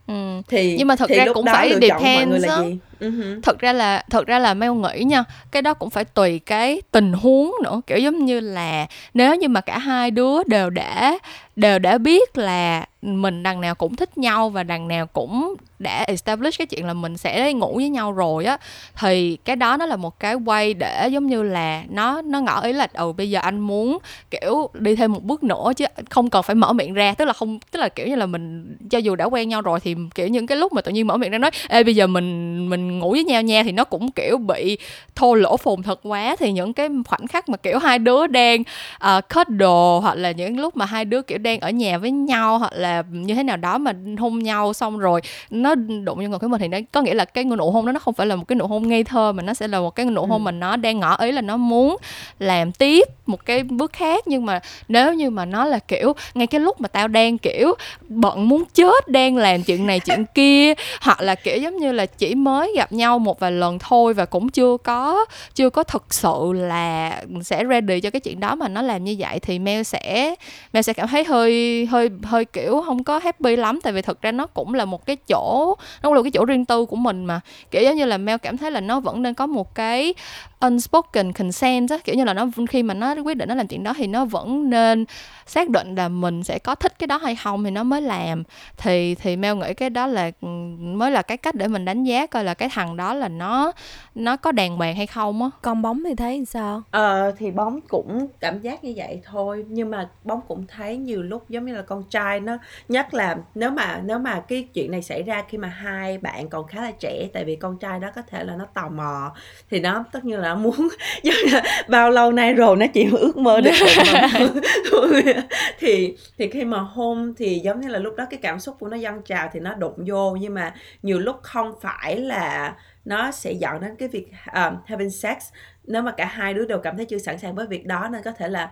Ừ. thì nhưng mà thật thì ra cũng phải depends á uh-huh. thật ra là, thật ra là Mel nghĩ nha, cái đó cũng phải tùy cái tình huống nữa kiểu giống như là nếu như mà cả hai đứa đều đã đều đã biết là mình đằng nào cũng thích nhau và đằng nào cũng đã establish cái chuyện là mình sẽ ngủ với nhau rồi á, thì cái đó nó là một cái quay để giống như là nó nó ngỏ ý là ừ bây giờ anh muốn, kiểu, đi thêm một bước nữa chứ không cần phải mở miệng ra tức là không, tức là kiểu như là mình, cho dù đã quen nhau rồi thì, kiểu, những cái lúc mà tự nhiên mở miệng ra nói, ê, bây giờ mình mình ngủ với nhau nha thì nó cũng kiểu bị thô lỗ phồn thật quá thì những cái khoảnh khắc mà kiểu hai đứa đang uh, cuddle hoặc là những lúc mà hai đứa kiểu đang ở nhà với nhau hoặc là như thế nào đó mà hôn nhau xong rồi nó đụng vô người của mình thì nó có nghĩa là cái nụ hôn đó nó không phải là một cái nụ hôn ngây thơ mà nó sẽ là một cái nụ hôn ừ. mà nó đang ngỏ ý là nó muốn làm tiếp một cái bước khác nhưng mà nếu như mà nó là kiểu ngay cái lúc mà tao đang kiểu bận muốn chết đang làm chuyện này chuyện kia hoặc là kiểu giống như là chỉ mới gặp nhau một vài lần thôi và cũng chưa có chưa có thực sự là sẽ ready cho cái chuyện đó mà nó làm như vậy thì Mel sẽ Mel sẽ cảm thấy hơi hơi hơi kiểu không có happy lắm. Tại vì thực ra nó cũng là một cái chỗ, nó cũng là cái chỗ riêng tư của mình mà. Kiểu giống như là Mel cảm thấy là nó vẫn nên có một cái unspoken consent á. Kiểu như là nó, khi mà nó quyết định nó làm chuyện đó thì nó vẫn nên xác định là mình sẽ có thích cái đó hay không thì nó mới làm. Thì thì Mel nghĩ cái đó là ừ, mới là cái cách để mình đánh giá coi là cái thằng đó là nó nó có đàng hoàng hay không á? Con bóng thì thấy sao? Ờ thì bóng cũng cảm giác như vậy thôi nhưng mà bóng cũng thấy nhiều lúc giống như là con trai nó nhất là nếu mà nếu mà cái chuyện này xảy ra khi mà hai bạn còn khá là trẻ tại vì con trai đó có thể là nó tò mò thì nó tất nhiên là muốn giống như là bao lâu nay rồi nó chỉ ước mơ được thì thì khi mà hôn thì giống như là lúc đó cái cảm xúc của nó dâng trào thì nó đụng vô nhưng mà nhiều lúc không phải là nó sẽ dẫn đến cái việc um, having sex. Nếu mà cả hai đứa đều cảm thấy chưa sẵn sàng với việc đó nên có thể là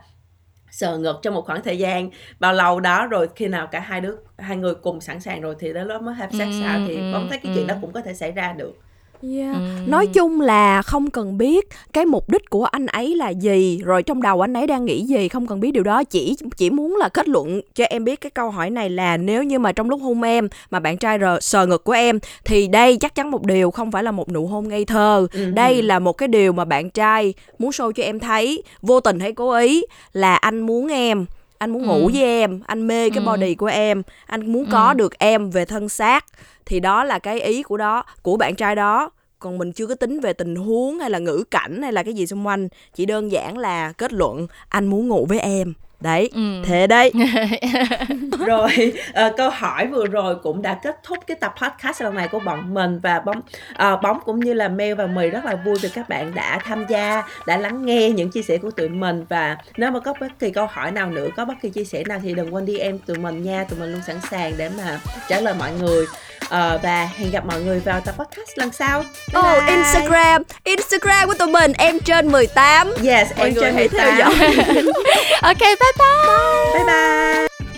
sờ ngực trong một khoảng thời gian bao lâu đó rồi khi nào cả hai đứa hai người cùng sẵn sàng rồi thì đó mới have sex ừ, sao thì bóng thấy cái chuyện đó cũng có thể xảy ra được Yeah. Ừ. Nói chung là không cần biết cái mục đích của anh ấy là gì, rồi trong đầu anh ấy đang nghĩ gì, không cần biết điều đó, chỉ chỉ muốn là kết luận cho em biết cái câu hỏi này là nếu như mà trong lúc hôn em mà bạn trai rờ, sờ ngực của em thì đây chắc chắn một điều không phải là một nụ hôn ngây thơ. Ừ. Đây là một cái điều mà bạn trai muốn show cho em thấy vô tình hay cố ý là anh muốn em anh muốn ngủ Ừ. với em anh mê cái Ừ. body của em anh muốn có Ừ. được em về thân xác thì đó là cái ý của đó của bạn trai đó còn mình chưa có tính về tình huống hay là ngữ cảnh hay là cái gì xung quanh chỉ đơn giản là kết luận anh muốn ngủ với em đấy Ừ. thế đấy. Rồi ờ, câu hỏi vừa rồi cũng đã kết thúc cái tập podcast lần này của bọn mình và bóng ờ, bóng cũng như là Mel và Mì rất là vui vì các bạn đã tham gia đã lắng nghe những chia sẻ của tụi mình. Và nếu mà có bất kỳ câu hỏi nào nữa có bất kỳ chia sẻ nào thì đừng quên DM tụi mình nha. Tụi mình luôn sẵn sàng để mà trả lời mọi người. Ờ, và hẹn gặp mọi người vào tập podcast lần sau. Bye oh bye. Instagram. Instagram của tụi mình em trên 18 yes Mọi em trên hãy theo 18 dõi. ok bye 拜拜。拜拜。